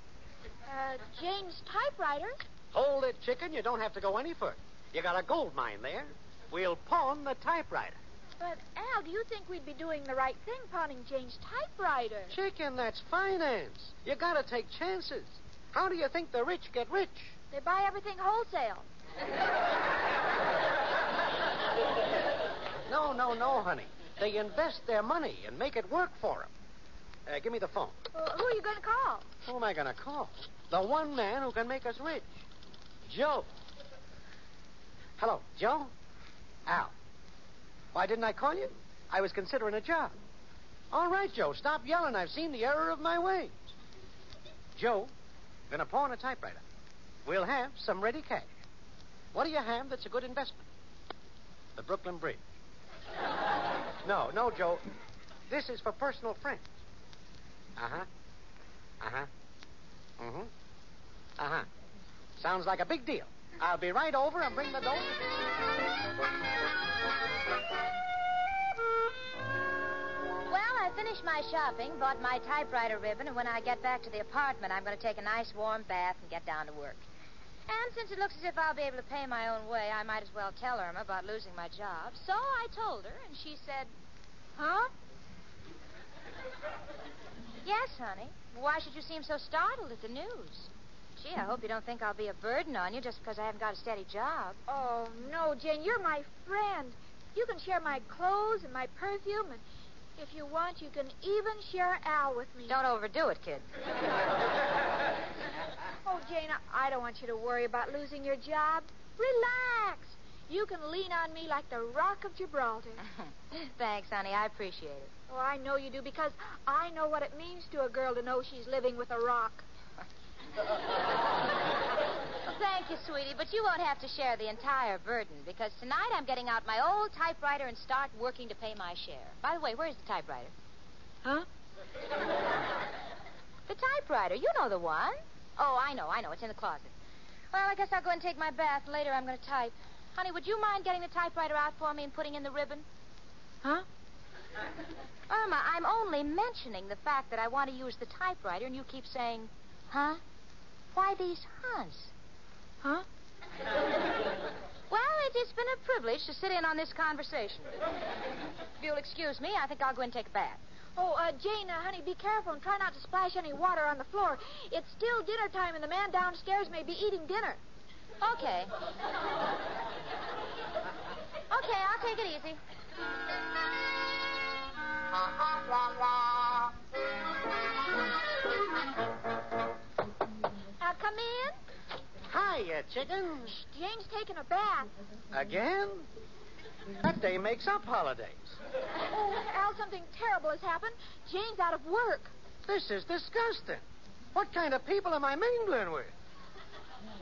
uh, Jane's typewriter. Hold it, chicken. You don't have to go any further. You got a gold mine there. We'll pawn the typewriter. But, Al, do you think we'd be doing the right thing pawning Jane's typewriter? Chicken, that's finance. You gotta take chances. How do you think the rich get rich? They buy everything wholesale. <laughs> No, no, no, honey. They invest their money and make it work for them. Uh, give me the phone. Well, who are you going to call? Who am I going to call? The one man who can make us rich. Joe. Hello, Joe? Al. Why didn't I call you? I was considering a job. All right, Joe, stop yelling. I've seen the error of my ways. Joe, gonna pawn a typewriter. We'll have some ready cash. What do you have that's a good investment? The Brooklyn Bridge. No, no, Joe. This is for personal friends. Uh huh. Uh huh. Mm hmm. Uh huh. Sounds like a big deal. I'll be right over and bring the dough. Well, I finished my shopping, bought my typewriter ribbon, and when I get back to the apartment, I'm going to take a nice warm bath and get down to work. And since it looks as if I'll be able to pay my own way, I might as well tell Irma about losing my job. So I told her, and she said, Huh? Yes, honey. Why should you seem so startled at the news? Gee, I hope you don't think I'll be a burden on you just because I haven't got a steady job. Oh, no, Jane, you're my friend. You can share my clothes and my perfume, and if you want, you can even share Al with me. Don't overdo it, kid. <laughs> Jane, I- I don't want you to worry about losing your job. Relax. You can lean on me like the Rock of Gibraltar. <laughs> Thanks, honey. I appreciate it. Oh, I know you do because I know what it means to a girl to know she's living with a rock. <laughs> Thank you, sweetie, but you won't have to share the entire burden because tonight I'm getting out my old typewriter and start working to pay my share. By the way, where's the typewriter? Huh? <laughs> The typewriter. You know the one. Oh, I know, I know. It's in the closet. Well, I guess I'll go and take my bath. Later I'm going to type. Honey, would you mind getting the typewriter out for me and putting in the ribbon? Huh? <laughs> Irma, I'm only mentioning the fact that I want to use the typewriter, and you keep saying, huh? Why these huhs? Huh? <laughs> Well, it, it's been a privilege to sit in on this conversation. If you'll excuse me, I think I'll go and take a bath. Oh, uh, Jane, uh, honey, be careful and try not to splash any water on the floor. It's still dinner time, and the man downstairs may be eating dinner. Okay. Okay, I'll take it easy. Now, come in. Hiya, chicken. Jane's taking a bath. Again? That day makes up holidays. Oh, Al, something terrible has happened. Jane's out of work. This is disgusting. What kind of people am I mingling with?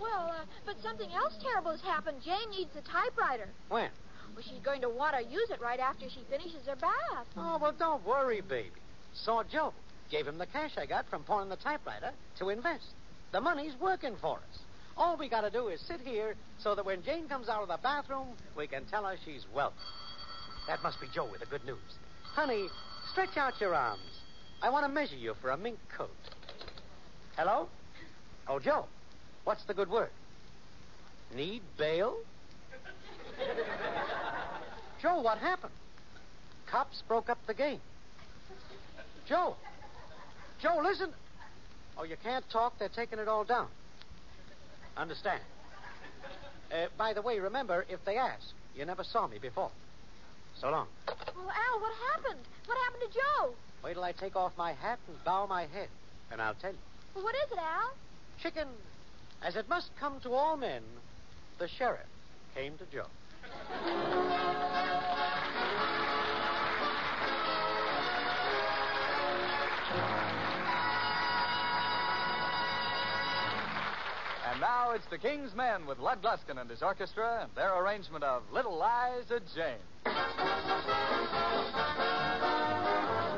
Well, uh, but something else terrible has happened. Jane needs a typewriter. When? Well, she's going to want to use it right after she finishes her bath. Oh, well, don't worry, baby. Saw Joe. Gave him the cash I got from pawning the typewriter to invest. The money's working for us. All we got to do is sit here so that when Jane comes out of the bathroom, we can tell her she's welcome. That must be Joe with the good news. Honey, stretch out your arms. I want to measure you for a mink coat. Hello? Oh, Joe. What's the good word? Need bail? Joe, what happened? Cops broke up the game. Joe. Joe, listen. Oh, you can't talk. They're taking it all down. Understand. Uh, by the way, remember, if they ask, you never saw me before. So long. Well, Al, what happened? What happened to Joe? Wait till I take off my hat and bow my head, and I'll tell you. Well, what is it, Al? Chicken, as it must come to all men, the sheriff came to Joe. Now it's the King's Men with Lud Gluskin and his orchestra and their arrangement of Little Liza Jane.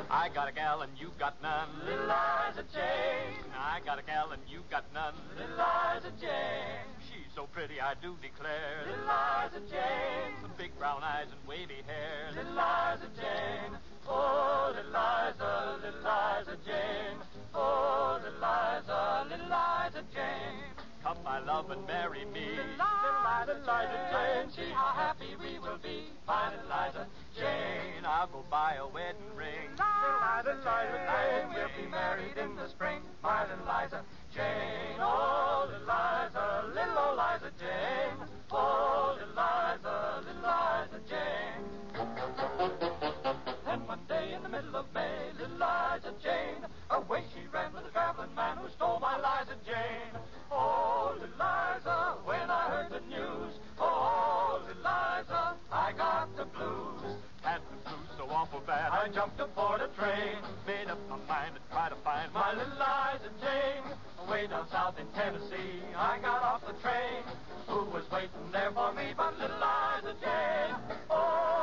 I got a gal and you got none. Little Liza Jane. I got a gal and you got none. Little Liza Jane. She's so pretty, I do declare. Little Liza Jane. Some big brown eyes and wavy hair. Little Liza Jane. Oh, little Liza, little Liza Jane. Oh, little Liza, little Liza Jane. Come, my love, and marry me. Little Liza, little Liza Jane. See how happy we will be. My little Liza Jane. I'll go buy a wedding ring. Little Liza, Liza Jane. We'll be married in the spring. My little Liza Jane. Oh, little Liza, little old Liza Jane. Oh, little Liza, little Liza Jane. Then one day in the middle of May, little Liza Jane, away she ran with a traveling man who stole my Liza Jane. Oh, little Liza, when I heard the news, oh, little Liza, I got the blues. Had the blues so awful bad, I jumped aboard a train, made up my mind to try to find my little Liza Jane. Way down south in Tennessee, I got off the train. Who was waiting there for me but little Liza Jane? Oh,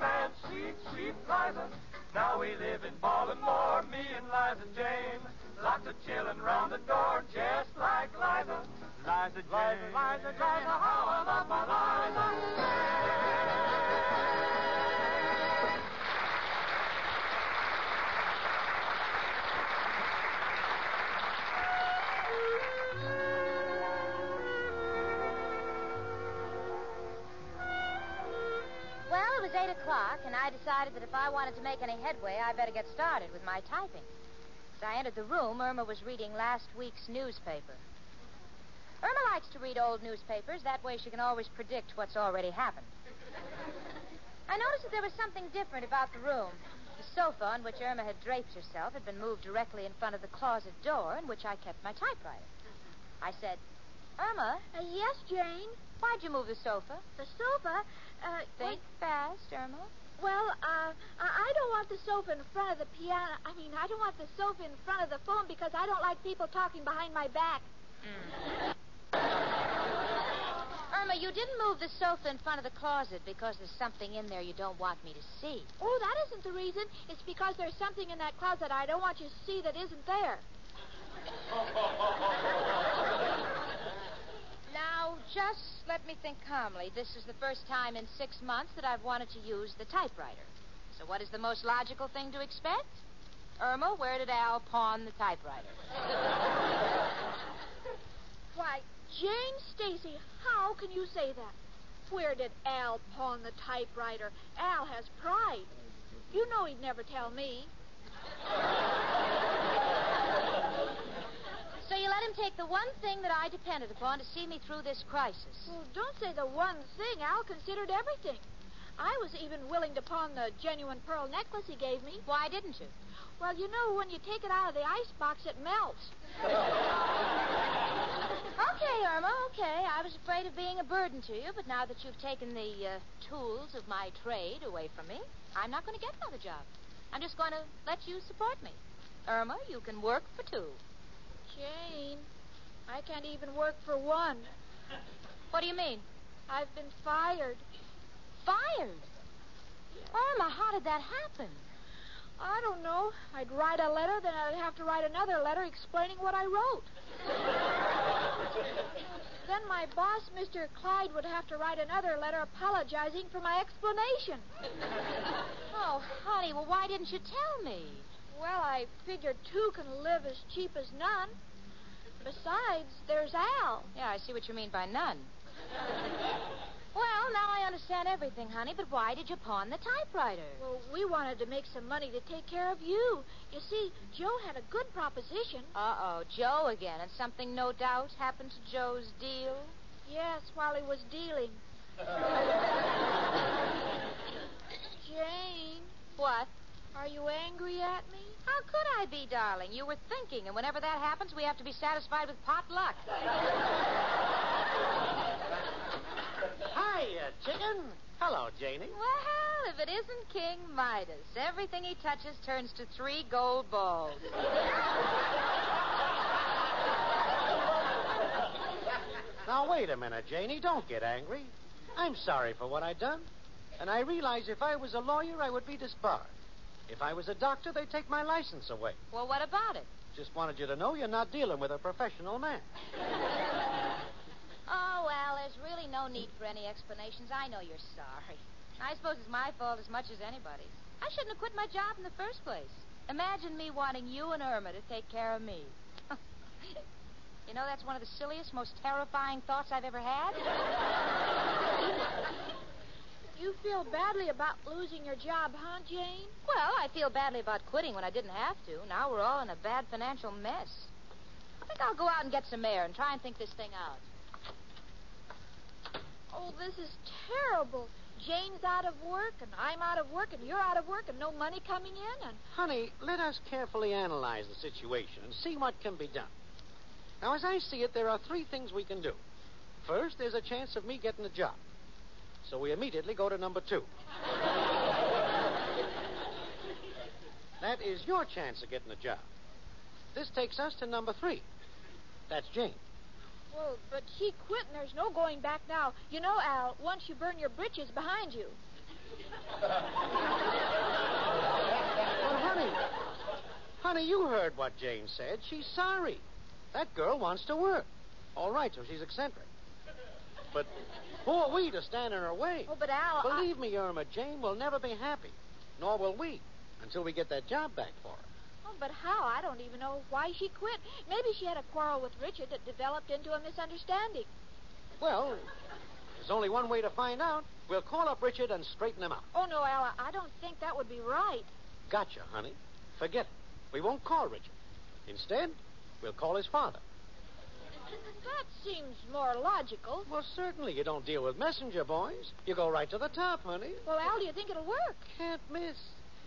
man, sweet, sweet Liza. Now we live in Baltimore, me and Liza Jane. Lots of chillin' round the door, just like Liza. Liza Jane. Liza, Liza, Liza, how I love my Liza Jane. 8 o'clock, and I decided that if I wanted to make any headway, I better get started with my typing. As I entered the room, Irma was reading last week's newspaper. Irma likes to read old newspapers. That way she can always predict what's already happened. I noticed that there was something different about the room. The sofa on which Irma had draped herself had been moved directly in front of the closet door in which I kept my typewriter. I said, Irma, Uh, yes, Jane. Why'd you move the sofa? The sofa. Uh, Think fast, Irma. Well, uh, I I don't want the sofa in front of the piano. I mean, I don't want the sofa in front of the phone because I don't like people talking behind my back. Irma, you didn't move the sofa in front of the closet because there's something in there you don't want me to see. Oh, that isn't the reason. It's because there's something in that closet I don't want you to see that isn't there. <laughs> Now, just let me think calmly. This is the first time in six months that I've wanted to use the typewriter. So, what is the most logical thing to expect? Irma, where did Al pawn the typewriter? <laughs> Why, Jane Stacy, how can you say that? Where did Al pawn the typewriter? Al has pride. You know he'd never tell me. So you let him take the one thing that I depended upon to see me through this crisis. Well, don't say the one thing. Al considered everything. I was even willing to pawn the genuine pearl necklace he gave me. Why didn't you? Well, you know, when you take it out of the icebox, it melts. <laughs> Okay, Irma, okay. I was afraid of being a burden to you, but now that you've taken the uh, tools of my trade away from me, I'm not going to get another job. I'm just going to let you support me. Irma, you can work for two. Jane, I can't even work for one. What do you mean? I've been fired. Fired? Irma, oh, how did that happen? I don't know. I'd write a letter, then I'd have to write another letter explaining what I wrote. <laughs> then my boss, Mr. Clyde, would have to write another letter apologizing for my explanation. <laughs> Oh, honey, well, why didn't you tell me? Well, I figured two can live as cheap as none. Besides, there's Al. Yeah, I see what you mean by none. <laughs> well, now I understand everything, honey, but why did you pawn the typewriter? Well, we wanted to make some money to take care of you. You see, Joe had a good proposition. Uh oh, Joe again, and something no doubt happened to Joe's deal? Yes, while he was dealing. <laughs> Jane. What? Are you angry at me? How could I be, darling? You were thinking, and whenever that happens, we have to be satisfied with pot luck. Hi, uh, chicken. Hello, Janie. Well, if it isn't King Midas, everything he touches turns to three gold balls. Now, wait a minute, Janie. Don't get angry. I'm sorry for what I've done. And I realize if I was a lawyer, I would be disbarred. If I was a doctor, they'd take my license away. Well, what about it? Just wanted you to know you're not dealing with a professional man. <laughs> Oh, well, there's really no need for any explanations. I know you're sorry. I suppose it's my fault as much as anybody's. I shouldn't have quit my job in the first place. Imagine me wanting you and Irma to take care of me. <laughs> you know, that's one of the silliest, most terrifying thoughts I've ever had. <laughs> You feel badly about losing your job, huh, Jane? Well, I feel badly about quitting when I didn't have to. Now we're all in a bad financial mess. I think I'll go out and get some air and try and think this thing out. Oh, this is terrible. Jane's out of work, and I'm out of work, and you're out of work, and no money coming in, and. Honey, let us carefully analyze the situation and see what can be done. Now, as I see it, there are three things we can do. First, there's a chance of me getting a job. So we immediately go to number two. that is your chance of getting a job. This takes us to number three. That's Jane. Well, but she quit, and there's no going back now. You know, Al, once you burn your britches behind you. Well, honey, honey, you heard what Jane said. She's sorry. That girl wants to work. All right, so she's eccentric. But who are we to stand in her way? Oh, but Al, I- Believe me, Irma, Jane will never be happy. Nor will we until we get that job back for her. Oh, but how? I don't even know why she quit. Maybe she had a quarrel with Richard that developed into a misunderstanding. Well, there's only one way to find out. We'll call up Richard and straighten him out. Oh, no, Al, I- I don't think that would be right. Gotcha, honey. Forget it. We won't call Richard. Instead, we'll call his father. That seems more logical. Well, certainly you don't deal with messenger boys. You go right to the top, honey. Well, Al, do you think it'll work? Can't miss.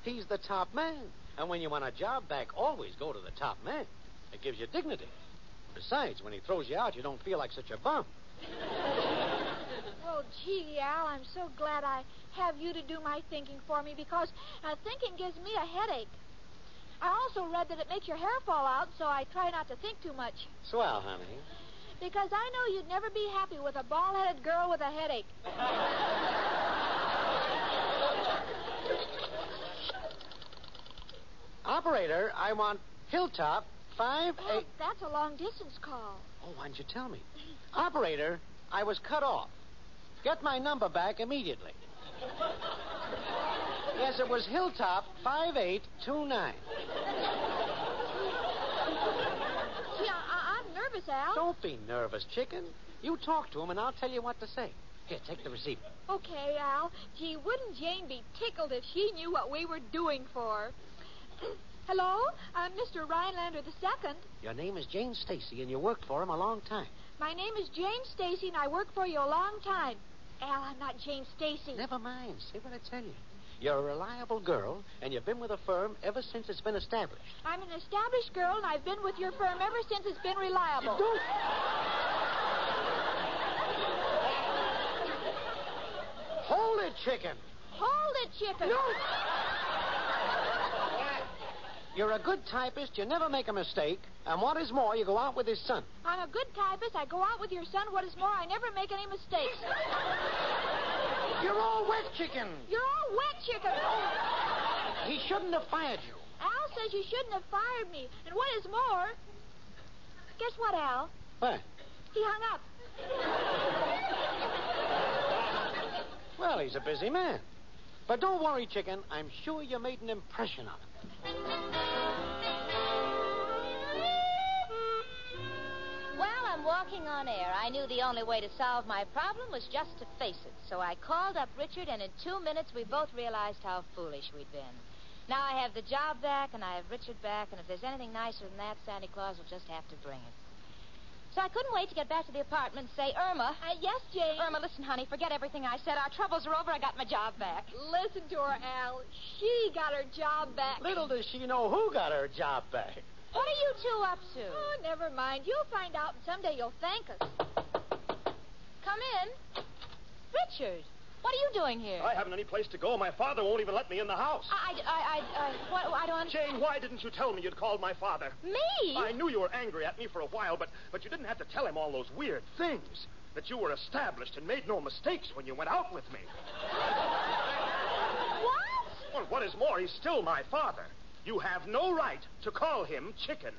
He's the top man. And when you want a job back, always go to the top man. It gives you dignity. Besides, when he throws you out, you don't feel like such a bum. Oh, gee, Al, I'm so glad I have you to do my thinking for me because uh, thinking gives me a headache. I also read that it makes your hair fall out, so I try not to think too much. Swell, honey. Because I know you'd never be happy with a bald headed girl with a headache. Operator, I want Hilltop five Oh, eight. that's a long distance call. Oh, why didn't you tell me? Operator, I was cut off. Get my number back immediately. Yes, it was Hilltop 5829. Gee, I- I'm nervous, Al. Don't be nervous, chicken. You talk to him, and I'll tell you what to say. Here, take the receiver. Okay, Al. Gee, wouldn't Jane be tickled if she knew what we were doing for? <clears throat> Hello? Uh, I'm Mr. Rhinelander II. Your name is Jane Stacy, and you worked for him a long time. My name is Jane Stacy, and I worked for you a long time. Al, I'm not Jane Stacy. Never mind. Say what I tell you. You're a reliable girl, and you've been with a firm ever since it's been established. I'm an established girl, and I've been with your firm ever since it's been reliable. Don't. Hold it, chicken. Hold it, chicken. No. You're a good typist. You never make a mistake. And what is more, you go out with his son. I'm a good typist. I go out with your son. What is more, I never make any mistakes. <laughs> You're all wet, chicken. You're all wet, chicken. He shouldn't have fired you. Al says you shouldn't have fired me. And what is more, guess what, Al? What? He hung up. Well, he's a busy man. But don't worry, chicken. I'm sure you made an impression on him. Walking on air. I knew the only way to solve my problem was just to face it. So I called up Richard, and in two minutes we both realized how foolish we'd been. Now I have the job back, and I have Richard back, and if there's anything nicer than that, Santa Claus will just have to bring it. So I couldn't wait to get back to the apartment and say, Irma. Uh, yes, Jane? Irma, listen, honey, forget everything I said. Our troubles are over. I got my job back. Listen to her, Al. She got her job back. Little does she know who got her job back. What are you two up to? Oh, never mind. You'll find out, and someday you'll thank us. Come in. Richard, what are you doing here? I haven't any place to go. My father won't even let me in the house. I, I, I, I, what, I don't understand. Jane, why didn't you tell me you'd called my father? Me? I knew you were angry at me for a while, but, but you didn't have to tell him all those weird things. That you were established and made no mistakes when you went out with me. <laughs> What? Well, what is more, he's still my father. You have no right to call him chicken.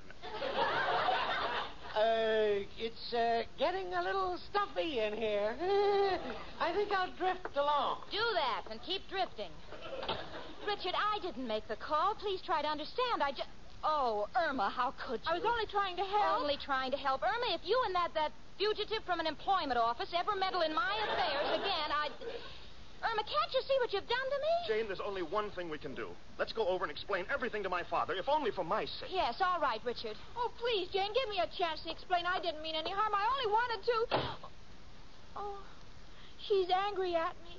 Uh, it's uh, getting a little stuffy in here. <laughs> I think I'll drift along. Do that and keep drifting. Richard, I didn't make the call. Please try to understand. I just. Oh, Irma, how could you? I was only trying to help. Only trying to help. Irma, if you and that, that fugitive from an employment office ever meddle in my affairs again, I'd. Irma, can't you see what you've done to me? Jane, there's only one thing we can do. Let's go over and explain everything to my father, if only for my sake. Yes, all right, Richard. Oh, please, Jane, give me a chance to explain. I didn't mean any harm. I only wanted to. Oh, she's angry at me.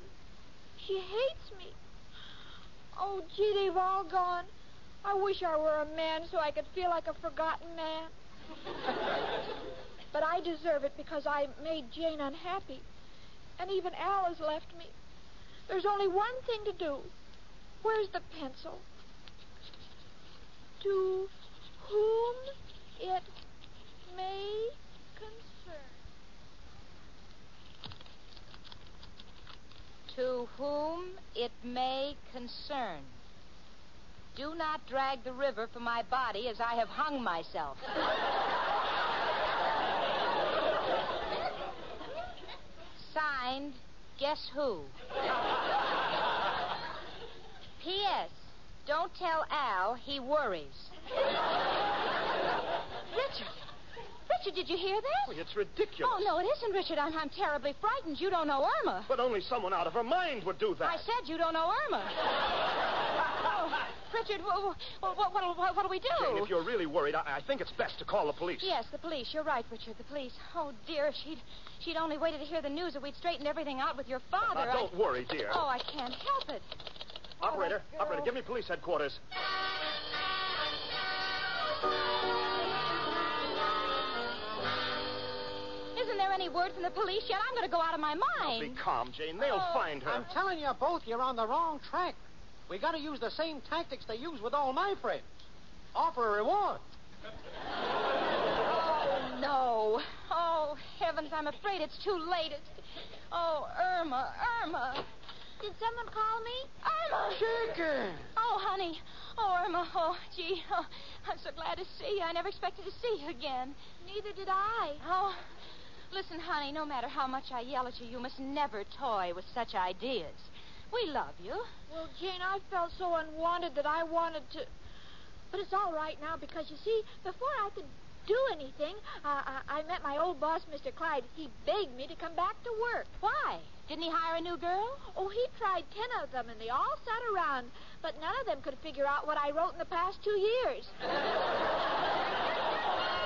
She hates me. Oh, gee, they've all gone. I wish I were a man so I could feel like a forgotten man. but I deserve it because I made Jane unhappy. And even Al has left me. There's only one thing to do. Where's the pencil? To whom it may concern. To whom it may concern. Do not drag the river for my body as I have hung myself. <laughs> Signed, guess who? P.S. Don't tell Al he worries. Richard. Richard, did you hear that? Well, it's ridiculous. Oh, no, it isn't, Richard. I'm, I'm terribly frightened. You don't know Irma. But only someone out of her mind would do that. I said you don't know Irma. <laughs> oh, Richard, what, what, what, what, what'll we do? Jane, if you're really worried, I, I think it's best to call the police. Yes, the police. You're right, Richard. The police. Oh, dear, if she'd, she'd only waited to hear the news that we'd straightened everything out with your father. Now, don't I... worry, dear. Oh, I can't help it. Operator, Oh, operator, give me police headquarters. Isn't there any word from the police yet? I'm going to go out of my mind. Be calm, Jane. They'll Oh, find her. I'm telling you both, you're on the wrong track. We got to use the same tactics they use with all my friends. Offer a reward. Oh, no. Oh, heavens, I'm afraid it's too late. It's... Oh, Irma, Irma. Did someone call me? Irma! Chicken! Oh, honey. Oh, Irma. Oh, gee. Oh, I'm so glad to see you. I never expected to see you again. Neither did I. Oh, listen, honey, no matter how much I yell at you, you must never toy with such ideas. We love you. Well, Jane, I felt so unwanted that I wanted to. But it's all right now because, you see, before I could do anything, uh, I, I met my old boss, Mr. Clyde. He begged me to come back to work. Why? Didn't he hire a new girl? Oh, he tried ten of them, and they all sat around, but none of them could figure out what I wrote in the past two years. <laughs>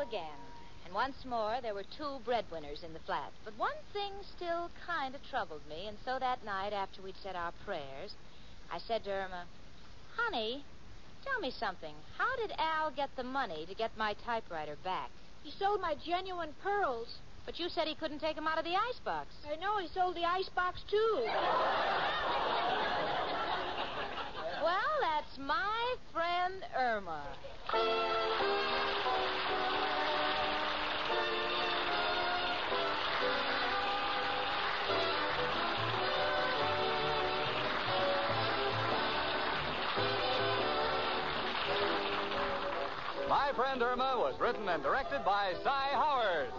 again. And once more, there were two breadwinners in the flat. But one thing still kind of troubled me, and so that night, after we'd said our prayers, I said to Irma, Honey, tell me something. How did Al get the money to get my typewriter back? He sold my genuine pearls. But you said he couldn't take them out of the icebox. I know he sold the icebox, too. Well, that's my friend Irma. My Friend Irma was written and directed by Cy Howard.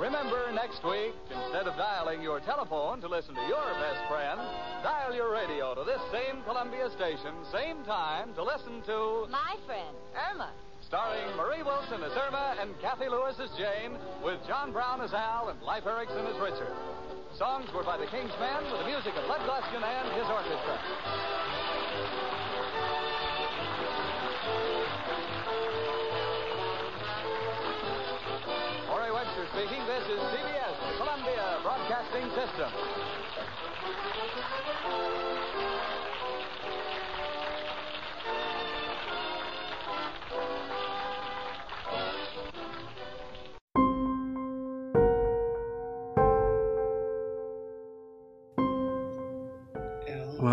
Remember, next week, instead of dialing your telephone to listen to your best friend, dial your radio to this same Columbia station, same time, to listen to My friend Irma. Starring Marie Wilson as Irma and Cathy Lewis as Jane, with John Brown as Al and Leif Erikson as Richard. Songs were by the King's Men with the music of Lud Gluskin and his orchestra. Ori Webster speaking. This is CBS, the Columbia Broadcasting System.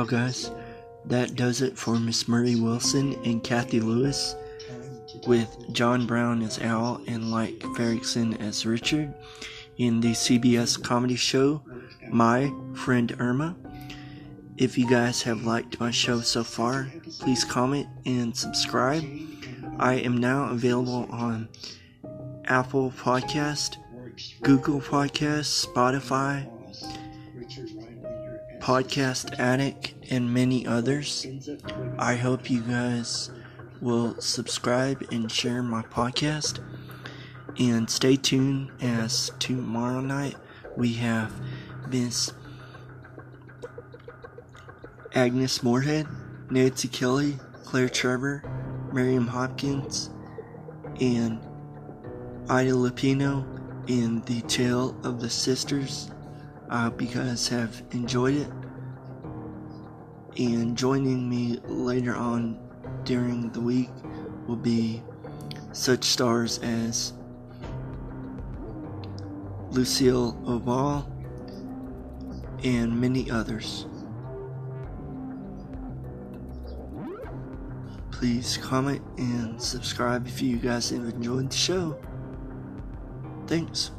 Guys, that does it for Miss Marie Wilson and Cathy Lewis, with John Brown as Al and Leif Erikson as Richard, in the CBS comedy show My Friend Irma. If you guys have liked my show so far, please comment and subscribe. I am now available on Apple Podcast, Google Podcast, Spotify, Podcast Addict, and many others. I hope you guys will subscribe and share my podcast. And stay tuned as tomorrow night we have Miss Agnes Moorehead, Nancy Kelly, Claire Trevor, Miriam Hopkins, and Ida Lupino in The Tale of the Sisters. Uh, you guys have enjoyed it. And joining me later on during the week will be such stars as Lucille Ball and many others. Please comment and subscribe if you guys have enjoyed the show. Thanks.